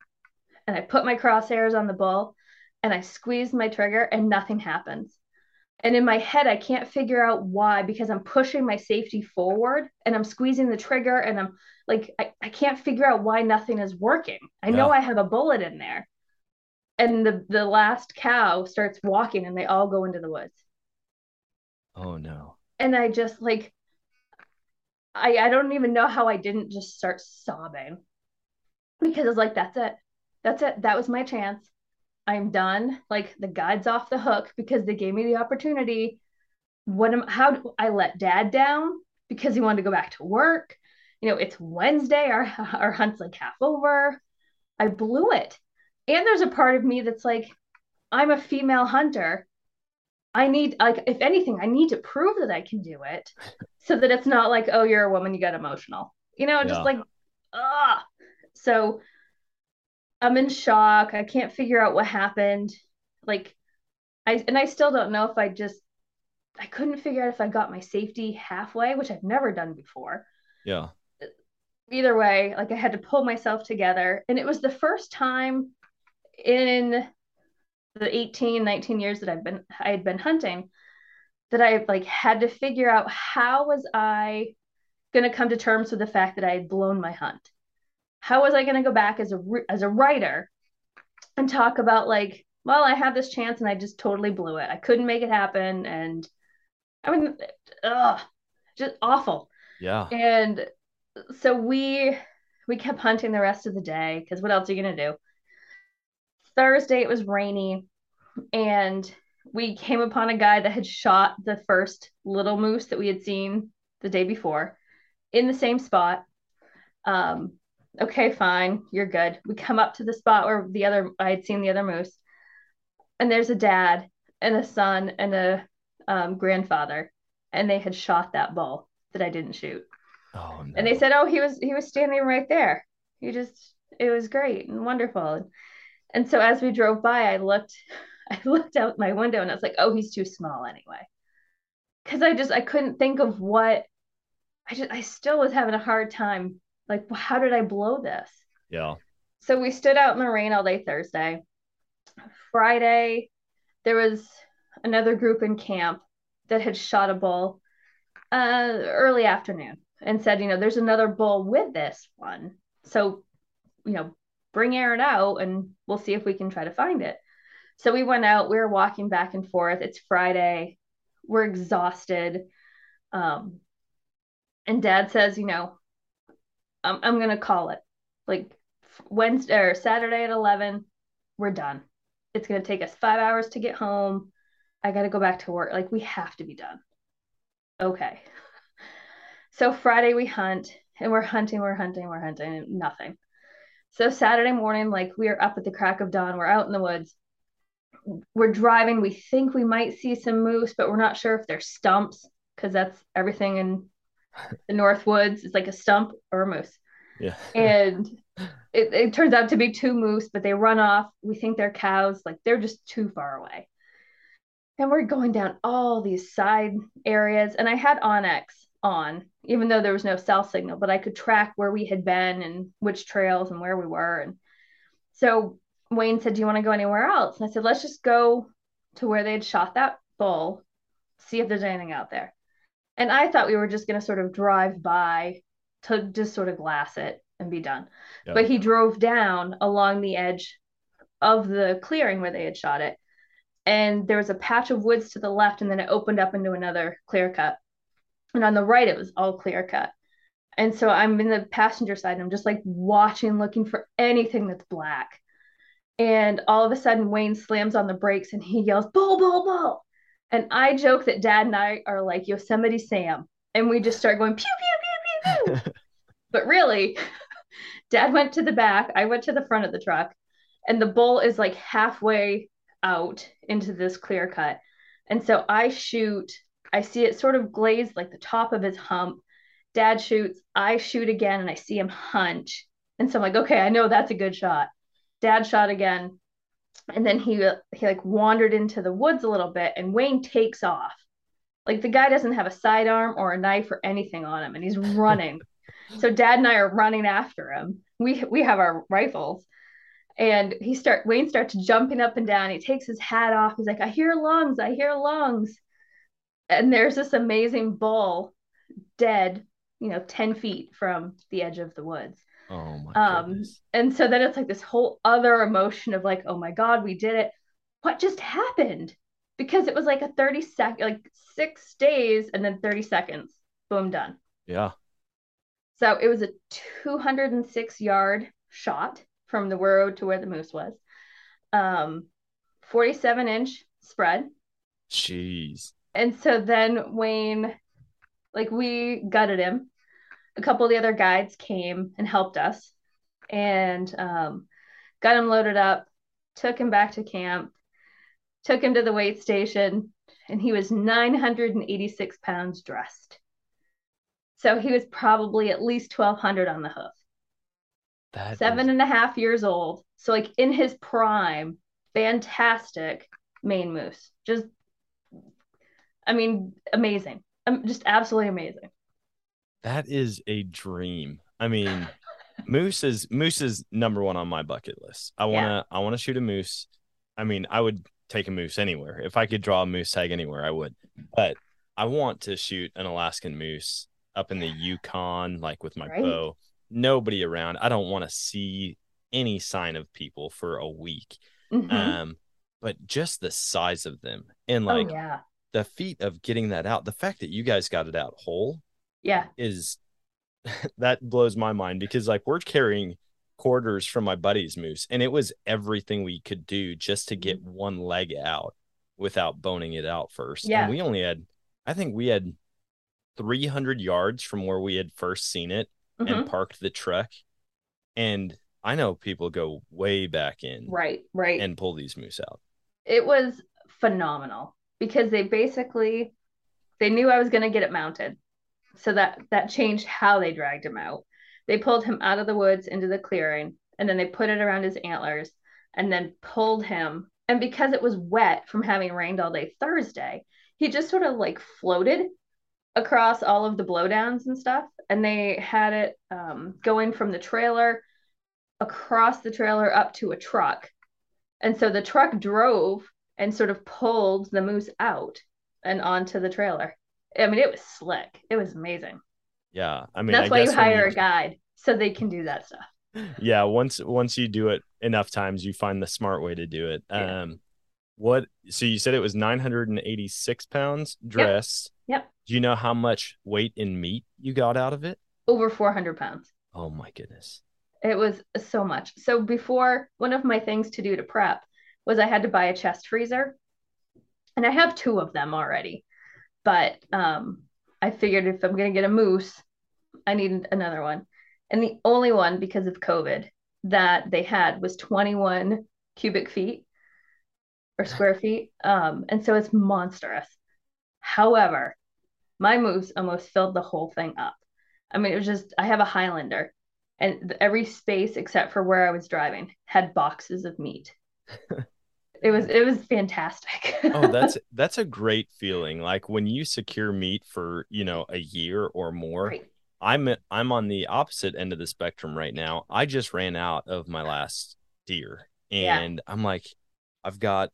Speaker 5: And i put my crosshairs on the bull and i squeeze my trigger and nothing happens and in my head i can't figure out why because i'm pushing my safety forward and i'm squeezing the trigger and i'm like i, I can't figure out why nothing is working i yeah. know i have a bullet in there and the the last cow starts walking and they all go into the woods
Speaker 1: oh no
Speaker 5: and i just like I, I don't even know how I didn't just start sobbing because it's like, that's it. That's it. That was my chance. I'm done. Like the guide's off the hook because they gave me the opportunity. What am how do I let dad down because he wanted to go back to work? You know, it's Wednesday, our our hunt's like half over. I blew it. And there's a part of me that's like, I'm a female hunter. I need like if anything, I need to prove that I can do it so that it's not like, oh, you're a woman, you get emotional. You know, just yeah. like ah. So I'm in shock. I can't figure out what happened. Like I and I still don't know if I just I couldn't figure out if I got my safety halfway, which I've never done before.
Speaker 1: Yeah.
Speaker 5: Either way, like I had to pull myself together. And it was the first time in the 18 19 years that i've been i had been hunting that i like had to figure out how was i going to come to terms with the fact that i had blown my hunt how was i going to go back as a as a writer and talk about like well i had this chance and i just totally blew it. I couldn't make it happen. And i mean ugh, just awful.
Speaker 1: Yeah.
Speaker 5: And so we we kept hunting the rest of the day because what else are you going to do? Thursday it was rainy and we came upon a guy that had shot the first little moose that we had seen the day before in the same spot. Um, okay, fine, you're good. We come up to the spot where the other I had seen the other moose, and there's a dad and a son and a um, grandfather, and they had shot that bull that I didn't shoot.
Speaker 1: Oh, no.
Speaker 5: And they said, "Oh, he was he was standing right there. He just it was great and wonderful." And so as we drove by, I looked, I looked out my window and I was like, oh, he's too small anyway. Cause I just I couldn't think of what I just I still was having a hard time. Like, how did I blow this?
Speaker 1: Yeah.
Speaker 5: So we stood out in the rain all day Thursday. Friday, there was another group in camp that had shot a bull uh, early afternoon and said, you know, there's another bull with this one. So, you know, bring Erin out and we'll see if we can try to find it. So we went out, we were walking back and forth. It's Friday. We're exhausted. Um, and dad says, you know, I'm, I'm to call it like Wednesday or Saturday at 11. We're done. It's to take us five hours to get home. I got to go back to work. Like, we have to be done. Okay. So Friday we hunt and we're hunting, we're hunting, we're hunting, and nothing. So Saturday morning, like we are up at the crack of dawn, we're out in the woods, we're driving. We think we might see some moose, but we're not sure if they're stumps because that's everything in the North Woods. It's like a stump or a moose.
Speaker 1: Yeah.
Speaker 5: And it, it turns out to be two moose, but they run off. We think they're cows. Like they're just too far away. And we're going down all these side areas. And I had onX on, even though there was no cell signal, but I could track where we had been and which trails and where we were. And so Wayne said, Do you want to go anywhere else? And I said, Let's just go to where they had shot that bull, see if there's anything out there. And I thought we were just going to sort of drive by to just sort of glass it and be done.
Speaker 1: Yeah.
Speaker 5: But he drove down along the edge of the clearing where they had shot it. And there was a patch of woods to the left, and then it opened up into another clear cut. And on the right, it was all clear cut. And so I'm in the passenger side, and I'm just like watching, looking for anything that's black. And all of a sudden, Wayne slams on the brakes and he yells, Bull, bull, bull. And I joke that dad and I are like Yosemite Sam. And we just start going, pew, pew, pew, pew, pew. but really, dad went to the back. I went to the front of the truck. And the bull is like halfway out into this clear cut. And so I shoot, I see it sort of glazed like the top of his hump. Dad shoots, I shoot again, and I see him hunch. And so I'm like, okay, I know that's a good shot. Dad shot again. And then he he like wandered into the woods a little bit and Wayne takes off. Like the guy doesn't have a sidearm or a knife or anything on him and he's running. so dad and I are running after him. We we have our rifles. And he start Wayne starts jumping up and down. He takes his hat off. He's like, I hear lungs, I hear lungs. And there's this amazing bull dead, you know, 10 feet from the edge of the woods.
Speaker 1: Oh my
Speaker 5: Um,
Speaker 1: goodness.
Speaker 5: and so then it's like this whole other emotion of like, oh my God, we did it. What just happened? Because it was like a 30 second like six days and then 30 seconds, boom, done.
Speaker 1: Yeah.
Speaker 5: So it was a 206 yard shot from the road to where the moose was. Um, 47 inch spread.
Speaker 1: Jeez.
Speaker 5: And so then Wayne, like we gutted him. A couple of the other guides came and helped us and um, got him loaded up, took him back to camp, took him to the weight station, and he was 986 pounds dressed. So he was probably at least 1200 on the hoof,
Speaker 1: That
Speaker 5: seven
Speaker 1: is-
Speaker 5: and a half years old. So, like in his prime, fantastic Maine moose. Just, I mean, amazing. Um, just absolutely amazing.
Speaker 1: That is a dream. I mean, moose is moose is number one on my bucket list. I wanna I wanna shoot a moose. I mean, I would take a moose anywhere. If I could draw a moose tag anywhere, I would. But I want to shoot an Alaskan moose up in the Yukon, like with my
Speaker 5: Right.
Speaker 1: bow. Nobody around. I don't want to see any sign of people for a week.
Speaker 5: Mhm.
Speaker 1: Um, but just the size of them and like
Speaker 5: oh yeah,
Speaker 1: the feat of getting that out, the fact that you guys got it out whole
Speaker 5: yeah,
Speaker 1: is that blows my mind because like we're carrying quarters from my buddy's moose and it was everything we could do just to get one leg out without boning it out first.
Speaker 5: Yeah.
Speaker 1: And we only had I think we had 300 yards from where we had first seen it
Speaker 5: Mhm.
Speaker 1: and parked the truck. And I know people go way back in
Speaker 5: right, right.
Speaker 1: and pull these moose out.
Speaker 5: it was phenomenal because they basically they knew I was going to get it mounted. So that that changed how they dragged him out. They pulled him out of the woods into the clearing and then they put it around his antlers and then pulled him and because it was wet from having rained all day Thursday, he just sort of like floated across all of the blowdowns and stuff and they had it um, going from the trailer across the trailer up to a truck and so the truck drove and sort of pulled the moose out and onto the trailer. I mean, it was slick. It was amazing.
Speaker 1: Yeah. I mean,
Speaker 5: That's
Speaker 1: I
Speaker 5: why you hire a guide so they can do that stuff.
Speaker 1: yeah once once you do it enough times you find the smart way to do it
Speaker 5: Yeah.
Speaker 1: um what so you said it was 986 pounds dressed
Speaker 5: Yep.
Speaker 1: do you know how much weight in meat you got out of it
Speaker 5: Over 400 pounds.
Speaker 1: oh my goodness
Speaker 5: It was so much. So before, one of my things to do to prep was I had to buy a chest freezer. And I have two of them already. But um, I figured if I'm going to get a moose, I need another one. And the only one, because of COVID, that they had was 21 cubic feet. or square feet. Um, and so it's monstrous. However, my moose almost filled the whole thing up. I mean, it was just, I have a Highlander, and every space except for where I was driving had boxes of meat. it was it was fantastic.
Speaker 1: oh, that's that's a great feeling. Like when you secure meat for, you know, a year or more. Right. I'm I'm on the opposite end of the spectrum right now. I just ran out of my last deer and yeah. I'm like I've got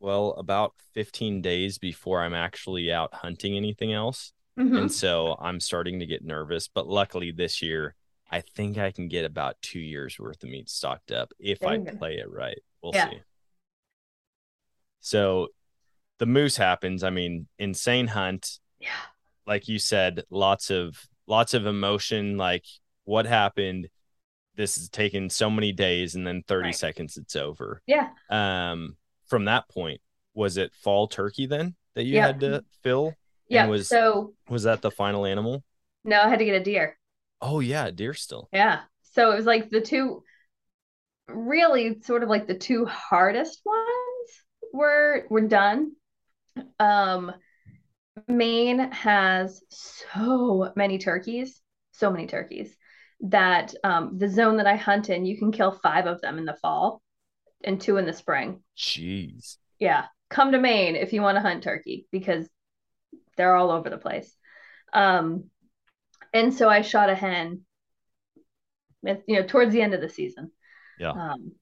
Speaker 1: well about 15 days before I'm actually out hunting anything else. Mm-hmm. And so I'm starting to get nervous, but luckily this year I think I can get about 2 years worth of meat stocked up if I play it right. We'll yeah. see. So the moose happens. I mean, insane hunt.
Speaker 5: Yeah.
Speaker 1: Like you said, lots of lots of emotion. Like what happened? This is taking so many days, and then thirty right. seconds, it's over.
Speaker 5: Yeah.
Speaker 1: Um. From that point, was it fall turkey then that you had to fill?
Speaker 5: Yeah.
Speaker 1: Was
Speaker 5: so
Speaker 1: was that the final animal?
Speaker 5: No, I had to get a deer.
Speaker 1: Oh yeah, deer still.
Speaker 5: Yeah. So it was like the two, really, sort of like the two hardest ones we're we're done. Um, Maine has so many turkeys, so many turkeys that um, the zone that I hunt in, you can kill five of them in the fall and two in the spring.
Speaker 1: Jeez.
Speaker 5: Yeah. Come to Maine if you want to hunt turkey because they're all over the place. Um, and so I shot a hen, with, you know, towards the end of the season.
Speaker 1: Yeah. Um,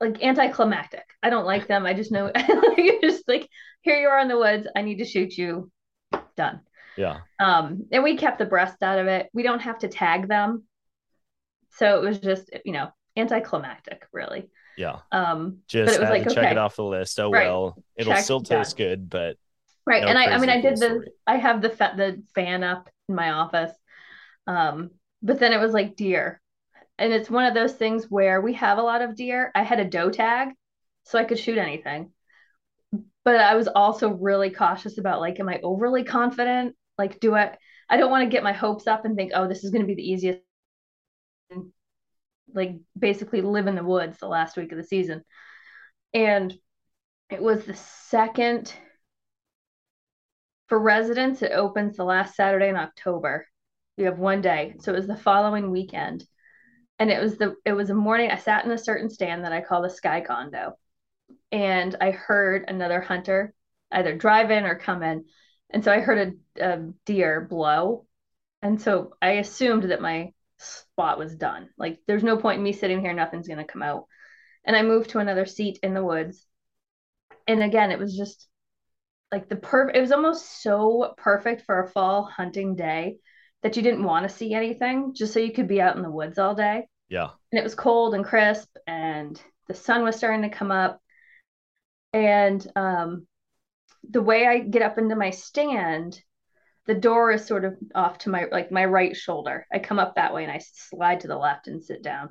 Speaker 5: like anticlimactic. I don't like them. I just know you're just like here you are in the woods. I need to shoot you. Done.
Speaker 1: Yeah.
Speaker 5: Um, and we kept the breast out of it. We don't have to tag them. So it was just, you know, anticlimactic, really.
Speaker 1: Yeah.
Speaker 5: Um,
Speaker 1: just but it was like, check okay. it off the list. Oh right. well, it'll check, still taste good, but
Speaker 5: right. No and I, I mean, I did the. I have the the fan up in my office. Um, but then it was like deer, and it's one of those things where we have a lot of deer. I had a doe tag, so I could shoot anything. But I was also really cautious about like, am I overly confident? Like, do I? I don't want to get my hopes up and think, oh, this is going to be the easiest. Like, basically live in the woods the last week of the season, and it was the second for residents. It opens the last Saturday in October. We have one day, so it was the following weekend and it was the it was a morning i sat in a certain stand that i call the sky condo and i heard another hunter either drive in or come in. And so i heard a, a deer blow. And so i assumed that my spot was done. Like there's no point in me sitting here. Nothing's going to come out. And i moved to another seat in the woods. And again it was just like the perfect it was almost so perfect for a fall hunting day that you didn't want to see anything just so you could be out in the woods all day.
Speaker 1: Yeah.
Speaker 5: And it was cold and crisp and the sun was starting to come up. And um, the way I get up into my stand, the door is sort of off to my like my right shoulder. I come up that way and I slide to the left and sit down.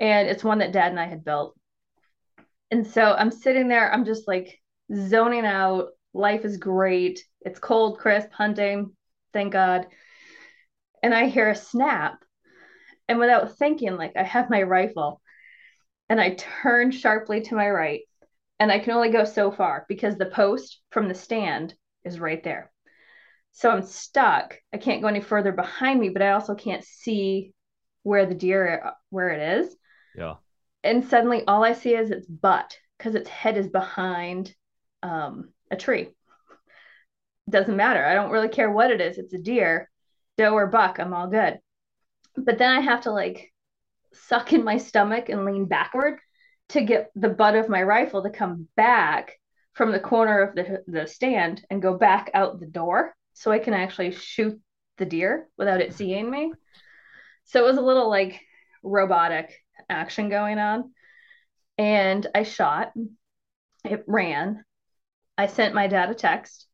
Speaker 5: And it's one that dad and I had built. And so I'm sitting there, I'm just like zoning out. Life is great. It's cold, crisp, hunting. Thank God and I hear a snap. And without thinking, like I have my rifle and I turn sharply to my right. And I can only go so far because the post from the stand is right there. So I'm stuck. I can't go any further behind me, but I also can't see where the deer where it is.
Speaker 1: Yeah.
Speaker 5: And suddenly all I see is its butt because its head is behind um, a tree. Doesn't matter. I don't really care what it is. It's a deer doe or buck, I'm all good. But then I have to like suck in my stomach and lean backward to get the butt of my rifle to come back from the corner of the, the stand and go back out the door so I can actually shoot the deer without it seeing me. So it was a little like robotic action going on. And I shot, it ran. I sent my dad a text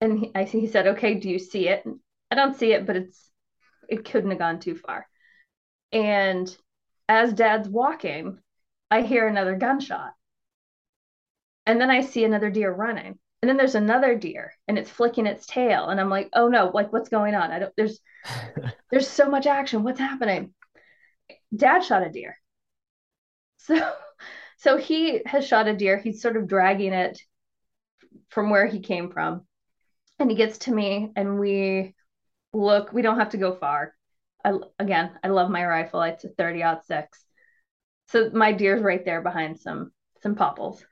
Speaker 5: and he, I, he said, Okay, do you see it? I don't see it, but it's it couldn't have gone too far. And as dad's walking, I hear another gunshot. And then I see another deer running. And then there's another deer and it's flicking its tail. And I'm like, oh no, like what's going on? I don't there's there's so much action. What's happening? Dad shot a deer. So So he has shot a deer. He's sort of dragging it from where he came from. And he gets to me and we look, we don't have to go far. I, again, I love my rifle. It's a 30 out six. So my deer's right there behind some some popples.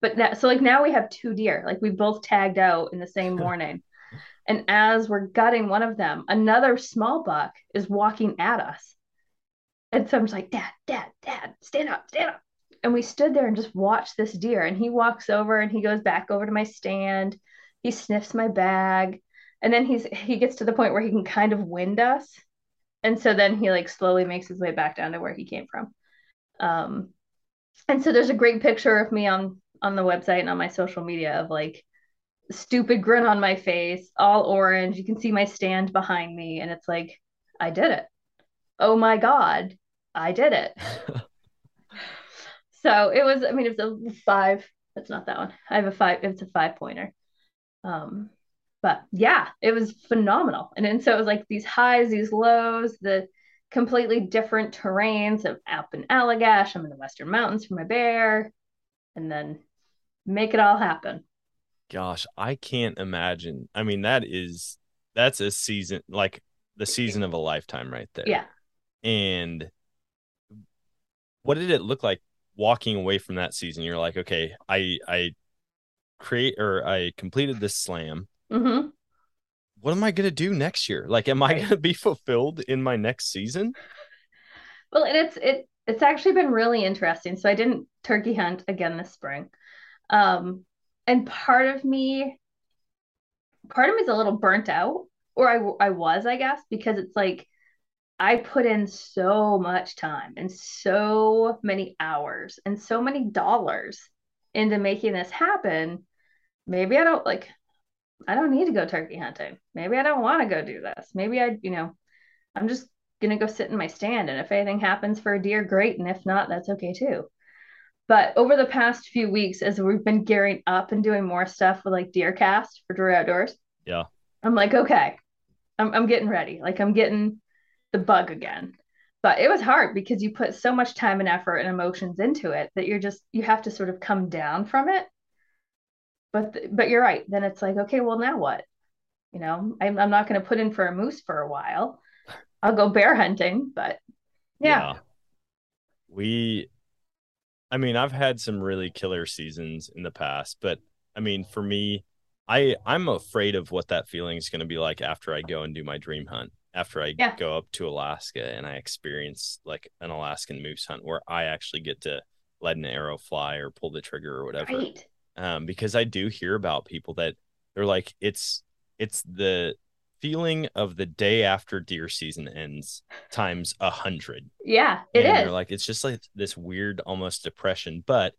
Speaker 5: But now, so like now we have two deer. Like we both tagged out in the same morning. and as we're gutting one of them, another small buck is walking at us. And so I'm just like, Dad, Dad, Dad, stand up, stand up. And we stood there and just watched this deer. And he walks over and he goes back over to my stand. He sniffs my bag. And then he's he gets to the point where he can kind of wind us. And so then he like slowly makes his way back down to where he came from. Um and so there's a great picture of me on on the website and on my social media of like stupid grin on my face, all orange. You can see my stand behind me, and it's like, I did it. Oh my God, I did it. so it was, I mean, it's a five. That's not that one. I have a five, it's a five pointer. Um, but yeah, it was phenomenal. And then so it was like these highs, these lows, the completely different terrains of up in Allagash. I'm in the Western Mountains for my bear, and then make it all happen.
Speaker 1: Gosh, I can't imagine. I mean, that is that's a season like the season of a lifetime right there.
Speaker 5: Yeah.
Speaker 1: And what did it look like walking away from that season? You're like, okay, I I create or I completed this slam.
Speaker 5: Mm-hmm
Speaker 1: what am I going to do next year? Like, am I going to be fulfilled in my next season?
Speaker 5: Well, and it's it it's actually been really interesting. So I didn't turkey hunt again this spring, um, and part of me, part of me is a little burnt out, or I I was, I guess, because it's like I put in so much time and so many hours and so many dollars into making this happen. Maybe I don't like I don't need to go turkey hunting. Maybe I don't want to go do this. Maybe I, you know, I'm just going to go sit in my stand. And if anything happens for a deer, great. And if not, that's okay too. But over the past few weeks, as we've been gearing up and doing more stuff with like DeerCast for Drury Outdoors,
Speaker 1: yeah,
Speaker 5: I'm like, okay, I'm, I'm getting ready. Like I'm getting the bug again. But it was hard because you put so much time and effort and emotions into it that you're just, you have to sort of come down from it but but you're right then it's like okay well now what? You know i'm, I'm not going to put in for a moose for a while. I'll go bear hunting but yeah. yeah.
Speaker 1: We i mean i've had some really killer seasons in the past but i mean for me i i'm afraid of what that feeling is going to be like after i go and do my dream hunt after i yeah. go up to alaska and i experience like an alaskan moose hunt where i actually get to let an arrow fly or pull the trigger or whatever.
Speaker 5: Right
Speaker 1: um, because I do hear about people that they're like it's it's the feeling of the day after deer season ends times a hundred.
Speaker 5: Yeah, it
Speaker 1: and
Speaker 5: is.
Speaker 1: They're like it's just like this weird almost depression, but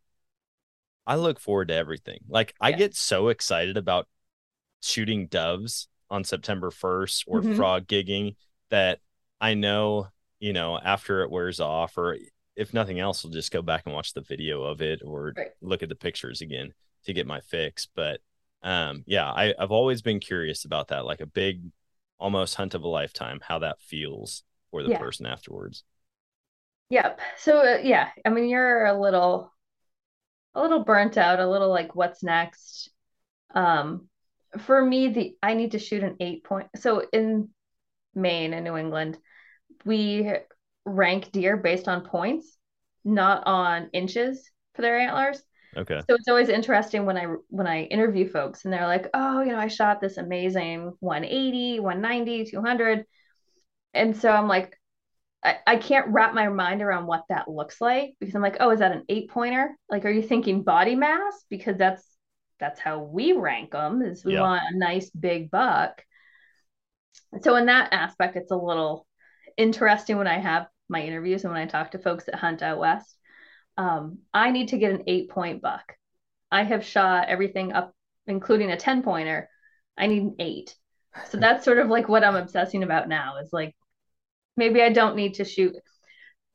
Speaker 1: I look forward to everything. Like yeah. I get so excited about shooting doves on September 1st or mm-hmm. frog gigging that I know, you know, after it wears off or if nothing else, we'll just go back and watch the video of it or right. look at the pictures again to get my fix. But um, yeah, I, I've always been curious about that, like a big, almost hunt of a lifetime, how that feels for the yeah. person afterwards.
Speaker 5: Yep. So uh, yeah, I mean, you're a little, a little burnt out, a little like, what's next? Um, for me, the I need to shoot an eight point. So in Maine and New England, we rank deer based on points, not on inches for their antlers.
Speaker 1: Okay.
Speaker 5: So it's always interesting when I when I interview folks and they're like, "Oh, you know, I shot this amazing 180, 190, 200." And so I'm like I, I can't wrap my mind around what that looks like because I'm like, "Oh, is that an 8-pointer? Like are you thinking body mass because that's that's how we rank them is we yeah. want a nice big buck." So in that aspect it's a little interesting when I have my interviews and when I talk to folks that hunt out west um, I need to get an eight point buck. I have shot everything up, including a 10 pointer. I need an eight. So that's sort of like what I'm obsessing about now is like, maybe I don't need to shoot.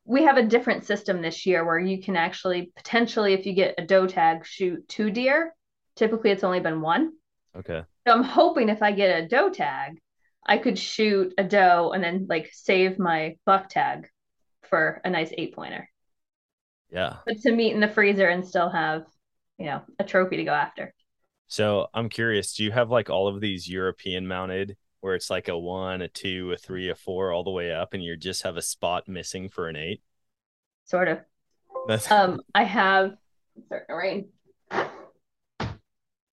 Speaker 5: We have a different system this year where you can actually potentially, if you get a doe tag, shoot two deer. Typically, it's only been one.
Speaker 1: Okay.
Speaker 5: So I'm hoping if I get a doe tag, I could shoot a doe and then like save my buck tag for a nice eight pointer.
Speaker 1: Yeah.
Speaker 5: but to meet in the freezer and still have, you know, a trophy to go after.
Speaker 1: So I'm curious, do you have like all of these European mounted where it's like a one, a two, a three, a four, all the way up, and you just have a spot missing for an eight?
Speaker 5: Sort of.
Speaker 1: That's
Speaker 5: Um, I have starting to rain.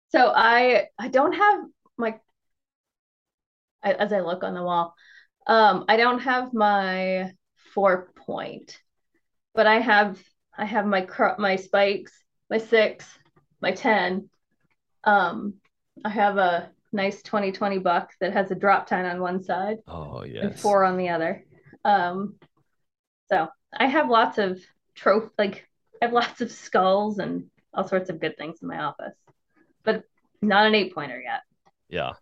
Speaker 5: So I I don't have my I- as I look on the wall, um, I don't have my four point, but I have I have my cr my spikes, my six, my ten. Um, I have a nice 2020 buck that has a drop tine on one side
Speaker 1: oh
Speaker 5: and
Speaker 1: yes.
Speaker 5: four on the other. Um, so I have lots of trophy, like I have lots of skulls and all sorts of good things in my office, but not an eight pointer yet.
Speaker 1: Yeah.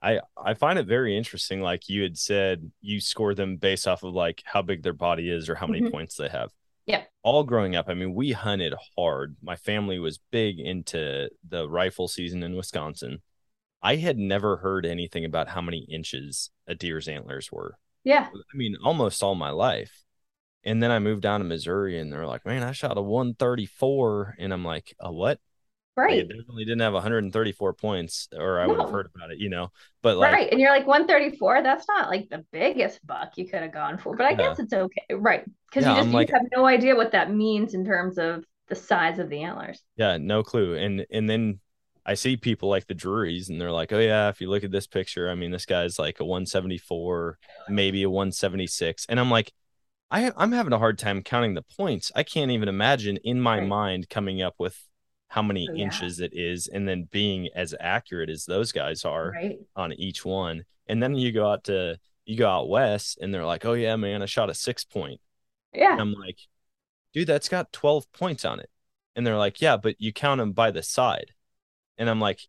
Speaker 1: I I find it very interesting. Like you had said, you score them based off of like how big their body is or how many
Speaker 5: Mhm.
Speaker 1: points they have.
Speaker 5: Yeah.
Speaker 1: All growing up, I mean, we hunted hard. My family was big into the rifle season in Wisconsin. I had never heard anything about how many inches a deer's antlers were.
Speaker 5: Yeah,
Speaker 1: I mean, almost all my life. And then I moved down to Missouri and they're like, man, I shot a 134. And I'm like, a what? Like,
Speaker 5: right,
Speaker 1: it definitely didn't have 134 points or I would have heard about it, you know? But like,
Speaker 5: right. And you're like 134. That's not like the biggest buck you could have gone for, but I
Speaker 1: Yeah.
Speaker 5: guess it's okay, right? Because
Speaker 1: Yeah,
Speaker 5: you just you
Speaker 1: like-
Speaker 5: have no idea what that means in terms of the size of the antlers.
Speaker 1: yeah, no clue. And, and then I see people like the Drurys and they're like, oh, yeah, if you look at this picture, I mean, this guy's like a 174, maybe a 176. And I'm like, I, I'm having a hard time counting the points. I can't even imagine in my
Speaker 5: Right.
Speaker 1: mind coming up with how many
Speaker 5: Oh, yeah.
Speaker 1: inches it is and then being as accurate as those guys are.
Speaker 5: Right.
Speaker 1: on each one. And then you go out to you go out west and they're like, "Oh yeah, man, I shot a 6 point."
Speaker 5: Yeah.
Speaker 1: And I'm like, "Dude, that's got 12 points on it." And they're like, "Yeah, but you count them by the side." And I'm like,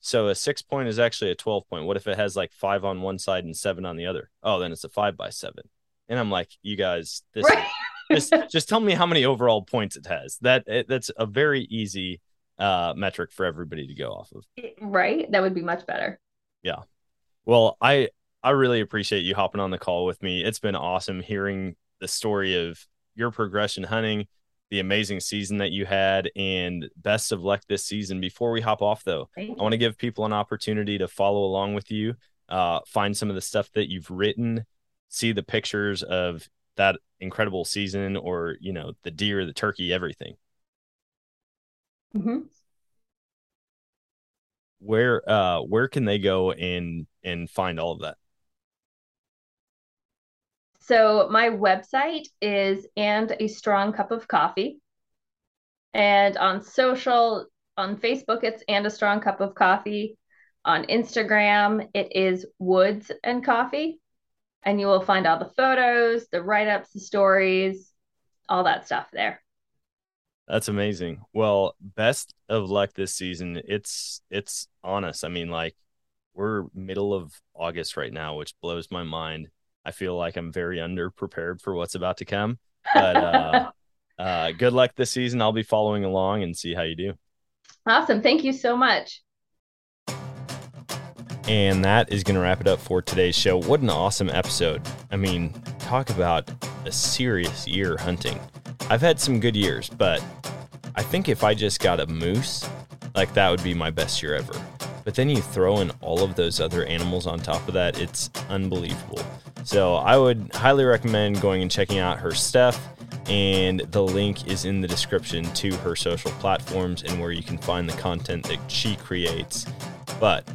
Speaker 1: "So a 6 point is actually a 12 point. What if it has like 5 on one side and 7 on the other?" Oh, then it's a 5 by 7. And I'm like, "You guys, this
Speaker 5: Right.
Speaker 1: just just tell me how many overall points it has. That it, that's a very easy uh metric for everybody to go off of."
Speaker 5: right. That would be much better. Yeah.
Speaker 1: Well, I I really appreciate you hopping on the call with me. It's been awesome hearing the story of your progression hunting, the amazing season that you had, and best of luck this season. Before we hop off, though, I want to give people an opportunity to follow along with you, uh, find some of the stuff that you've written, see the pictures of that incredible season, or you know the deer, the turkey, everything.
Speaker 5: Mhm.
Speaker 1: Where uh where can they go and and find all of that?
Speaker 5: So my website is and a strong cup of coffee. And on social, on Facebook, it's and a strong cup of coffee. On Instagram, it is Woods and Coffee. And you will find all the photos, the write-ups, the stories, all that stuff there.
Speaker 1: That's amazing. Well, best of luck this season. It's it's on us. I mean, like we're middle of August right now, which blows my mind. I feel like I'm very underprepared for what's about to come. But uh, uh, good luck this season. I'll be following along and see how you do.
Speaker 5: Awesome. Thank you so much.
Speaker 1: And that is going to wrap it up for today's show. What an awesome episode. I mean, talk about a serious year hunting. I've had some good years, but I think if I just got a moose, like that would be my best year ever. But then you throw in all of those other animals on top of that, it's unbelievable. So I would highly recommend going and checking out her stuff. And the link is in the description to her social platforms and where you can find the content that she creates. But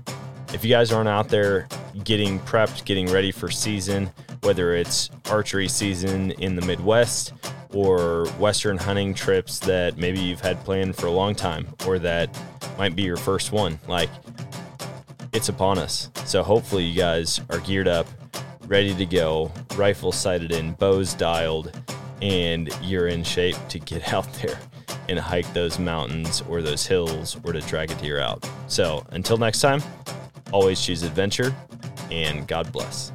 Speaker 1: if you guys aren't out there getting prepped, getting ready for season, whether it's archery season in the Midwest or Western hunting trips that maybe you've had planned for a long time or that might be your first one, like it's upon us. So hopefully you guys are geared up, ready to go, rifle sighted in, bows dialed, and you're in shape to get out there and hike those mountains or those hills or to drag a deer out. So until next time, always choose adventure and God bless.